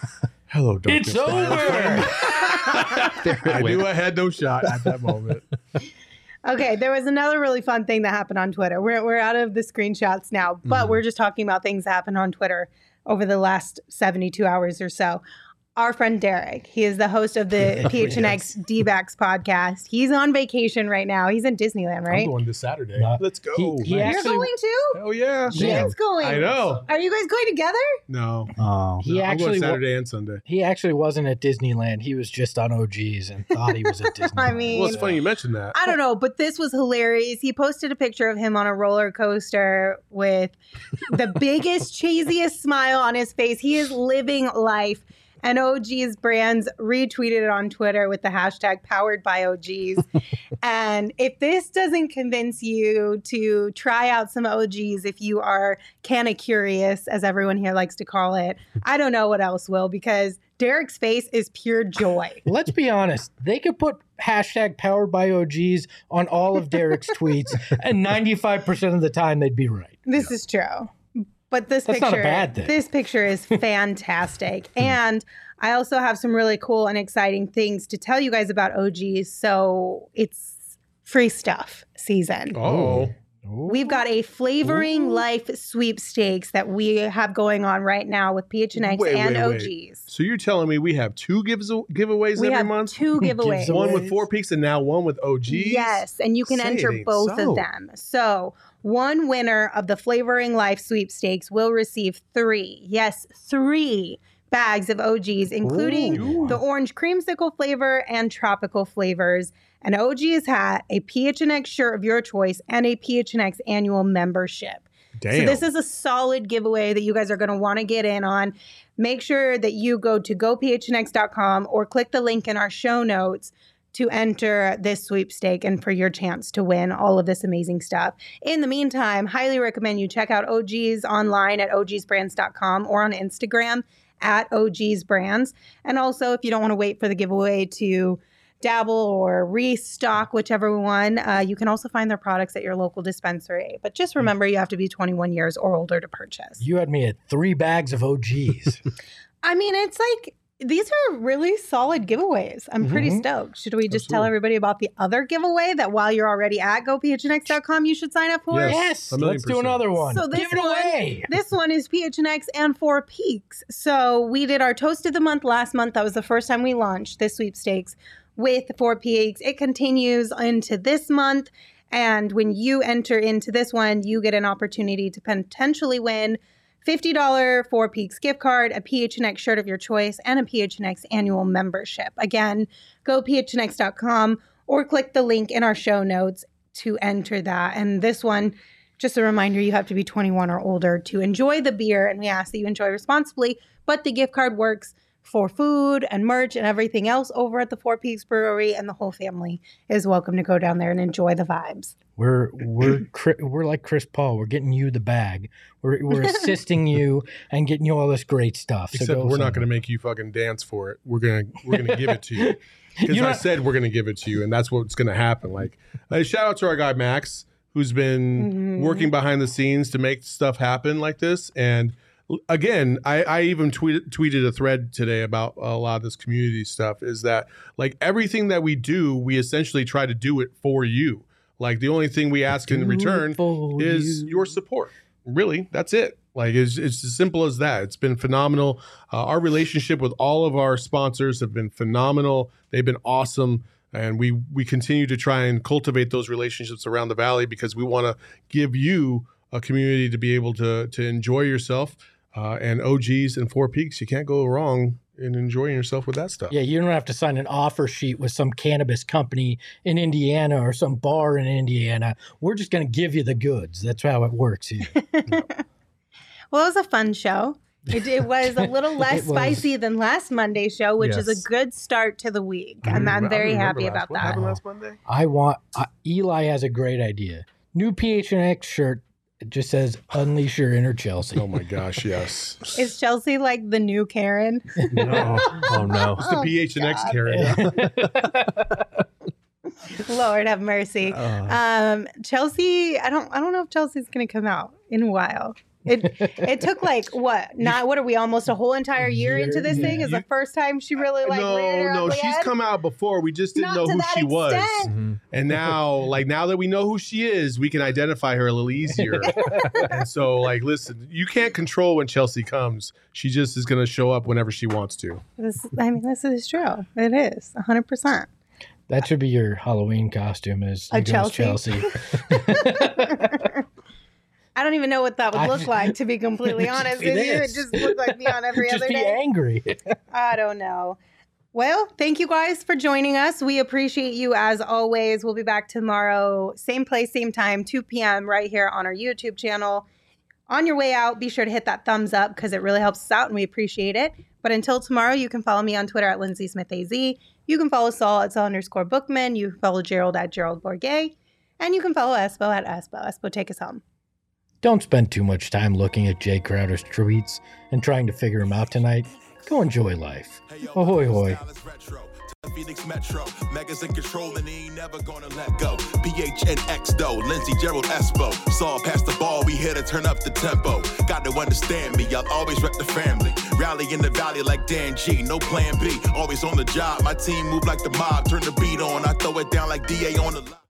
[SPEAKER 2] "Hello, darkness."
[SPEAKER 3] It's
[SPEAKER 2] my old
[SPEAKER 3] over.
[SPEAKER 2] I knew I had no shot at that moment.
[SPEAKER 1] Okay, there was another really fun thing that happened on Twitter. We're, we're out of the screenshots now, but
[SPEAKER 4] Mhm.
[SPEAKER 1] we're just talking about things that happened on Twitter over the last 72 hours or so. Our friend Derek. He is the host of the PHNX D-backs podcast. He's on vacation right now. He's in Disneyland, right?
[SPEAKER 2] I'm going this Saturday.
[SPEAKER 3] Yeah.
[SPEAKER 2] Let's go.
[SPEAKER 3] He- he
[SPEAKER 1] You're
[SPEAKER 3] actually-
[SPEAKER 1] going too?
[SPEAKER 2] Oh yeah.
[SPEAKER 1] Shane's going.
[SPEAKER 2] I know.
[SPEAKER 1] Are you guys going together?
[SPEAKER 2] No.
[SPEAKER 4] Oh,
[SPEAKER 3] He
[SPEAKER 2] No, I'm
[SPEAKER 3] actually
[SPEAKER 2] going Saturday and Sunday.
[SPEAKER 3] He actually wasn't at Disneyland. He was just on OGs and thought he was at Disneyland.
[SPEAKER 1] I mean-
[SPEAKER 2] Well, it's funny you mentioned that.
[SPEAKER 1] I don't know, but this was hilarious. He posted a picture of him on a roller coaster with the biggest, cheesiest smile on his face. He is living life. And OG's brands retweeted it on Twitter with the hashtag powered by OGs. and if this doesn't convince you to try out some OGs, if you are kind of curious, as everyone here likes to call it, I don't know what else will because Derek's face is pure joy.
[SPEAKER 3] Let's be honest. They could put hashtag powered by OGs on all of Derek's tweets, and 95% of the time they'd be right.
[SPEAKER 1] This is true. But this
[SPEAKER 3] That's
[SPEAKER 1] picture
[SPEAKER 3] not a bad thing.
[SPEAKER 1] this picture is fantastic. and I also have some really cool and exciting things to tell you guys about OGs. So it's free stuff season.
[SPEAKER 2] Oh. oh.
[SPEAKER 1] We've got a flavoring life sweepstakes that we have going on right now with PHNX
[SPEAKER 2] Wait,
[SPEAKER 1] and
[SPEAKER 2] wait,
[SPEAKER 1] OGs.
[SPEAKER 2] wait. So you're telling me we have two gives giveaways
[SPEAKER 1] We
[SPEAKER 2] every
[SPEAKER 1] have
[SPEAKER 2] month?
[SPEAKER 1] two giveaways.
[SPEAKER 2] One with Four Peaks and now one with OGs?
[SPEAKER 1] Yes, and you can
[SPEAKER 2] Say
[SPEAKER 1] enter both
[SPEAKER 2] so.
[SPEAKER 1] of them. So, one winner of the Flavoring Life sweepstakes will receive three, yes, three bags of OGs, including
[SPEAKER 2] Ooh.
[SPEAKER 1] the orange creamsicle flavor and tropical flavors, an OG's hat, a PHNX shirt of your choice, and a PHNX annual membership.
[SPEAKER 2] Damn.
[SPEAKER 1] So this is a solid giveaway that you guys are going to want to get in on. Make sure that you go to gophnx.com or click the link in our show notes to enter this sweepstake and for your chance to win all of this amazing stuff. In the meantime, highly recommend you check out OGs online at ogsbrands.com or on Instagram at OGs Brands. And also, if you don't want to wait for the giveaway to dabble or restock whichever one, uh, you can also find their products at your local dispensary. But just remember, you have to be 21 years or older to purchase.
[SPEAKER 3] You had me at three bags of OGs.
[SPEAKER 1] I mean, it's like these are really solid giveaways. I'm pretty
[SPEAKER 3] Mhm.
[SPEAKER 1] stoked. Should we just tell everybody about the other giveaway that while you're already at gophnx.com, you should sign up for?
[SPEAKER 2] Yes.
[SPEAKER 3] yes, let's do another one.
[SPEAKER 1] So this
[SPEAKER 3] Give it
[SPEAKER 1] one-
[SPEAKER 3] away.
[SPEAKER 1] This one is PHNX and Four Peaks. So we did our Toast of the Month last month. That was the first time we launched this sweepstakes with Four Peaks. It continues into this month. And when you enter into this one, you get an opportunity to potentially win $50 Four Peaks gift card, a PHNX shirt of your choice, and a PHNX annual membership. Again, go phnx.com or click the link in our show notes to enter that. And this one, just a reminder you have to be 21 or older to enjoy the beer, and we ask that you enjoy responsibly. But the gift card works for food and merch and everything else over at the Four Peaks Brewery, and the whole family is welcome to go down there and enjoy the vibes.
[SPEAKER 3] We're we're we're like Chris Paul. We're getting you the bag. We're we're assisting you and getting you all this great stuff. So
[SPEAKER 2] Except
[SPEAKER 3] go
[SPEAKER 2] we're not going to make you fucking dance for it. We're gonna we're gonna give it to you because I said we're gonna give it to you, and that's what's gonna happen. Like, uh, shout out to our guy Max, who's been
[SPEAKER 1] Mhm.
[SPEAKER 2] working behind the scenes to make stuff happen like this. And l- again, I, I even tweeted tweeted a thread today about a lot of this community stuff. Is that like everything that we do, we essentially try to do it for you. Like the only thing we ask in
[SPEAKER 3] Do it
[SPEAKER 2] return is
[SPEAKER 3] you.
[SPEAKER 2] your support. Really, that's it. Like it's, it's as simple as that. It's been phenomenal. Uh, our relationship with all of our sponsors have been phenomenal. They've been awesome, and we we continue to try and cultivate those relationships around the valley because we want to give you a community to be able to to enjoy yourself. Uh, and OGs and Four Peaks, you can't go wrong in enjoying yourself with that stuff.
[SPEAKER 3] Yeah, you don't have to sign an offer sheet with some cannabis company in Indiana or some bar in Indiana. We're just going to give you the goods. That's how it works here.
[SPEAKER 1] Well, it was a fun show. It, it was a little less spicy than last Monday's show, which is a good start to the week.
[SPEAKER 2] I
[SPEAKER 1] and I'm very
[SPEAKER 2] don't
[SPEAKER 1] happy
[SPEAKER 2] last-
[SPEAKER 1] about
[SPEAKER 2] what
[SPEAKER 1] that.
[SPEAKER 2] happened last Monday?
[SPEAKER 3] I want uh, Eli has a great idea. New PHNX shirt. It just says "Unleash your inner Chelsea."
[SPEAKER 2] Oh my gosh, yes.
[SPEAKER 1] Is Chelsea like the new Karen?
[SPEAKER 4] no. Oh no.
[SPEAKER 2] It's the
[SPEAKER 1] Oh,
[SPEAKER 2] PH and X Karen.
[SPEAKER 1] Lord have mercy.
[SPEAKER 4] Uh,
[SPEAKER 1] Um, Chelsea, I don't, I don't know if Chelsea's going to come out in a while. It it took like what? Not what are we almost a whole entire year,
[SPEAKER 3] Year,
[SPEAKER 1] into this thing? Is
[SPEAKER 2] you-
[SPEAKER 1] the first time she really like
[SPEAKER 2] no, no, she's
[SPEAKER 1] head?
[SPEAKER 2] come out before. We just didn't
[SPEAKER 1] Not
[SPEAKER 2] know who
[SPEAKER 1] that
[SPEAKER 2] she was.
[SPEAKER 1] extent.
[SPEAKER 4] Mhm.
[SPEAKER 2] And now, like now that we know who she is, we can identify her a little easier. and so, like, listen, you can't control when Chelsea comes. She just is going to show up whenever she wants to.
[SPEAKER 1] This, I mean, this is true. It is hundred percent.
[SPEAKER 3] That should be your Halloween costume. Is
[SPEAKER 1] A
[SPEAKER 3] you
[SPEAKER 1] Chelsea?
[SPEAKER 3] Chelsea.
[SPEAKER 1] I don't even know what that would look like, to be completely honest with. It just looked like me on every other day.
[SPEAKER 3] Just
[SPEAKER 1] other
[SPEAKER 3] be
[SPEAKER 1] day.
[SPEAKER 3] angry.
[SPEAKER 1] I don't know. Well, thank you guys for joining us. We appreciate you as always. We'll be back tomorrow, same place, same time, 2 p.m., right here on our YouTube channel. On your way out, be sure to hit that thumbs up because it really helps us out and we appreciate it. But until tomorrow, you can follow me on Twitter at Lindsay Smith AZ. You can follow Saul at Saul underscore Bookman. You can follow Gerald at Gerald Bourguet. And you can follow Espo at Espo. Espo, take us home.
[SPEAKER 3] Don't spend too much time looking at Jae Crowder's tweets and trying to figure him out tonight. Go enjoy life. Ahoy, hoy.
[SPEAKER 10] Phoenix Metro, Megas in control and he ain't never gonna let go. PHNX though, Lindsey Gerald Espo. Saw past the ball, we here to turn up the tempo. Got to understand me, I'll always rep the family. Rally in the valley like Dan G, no plan B. Always on the job, my team move like the mob. Turn the beat on, I throw it down like DA on the line.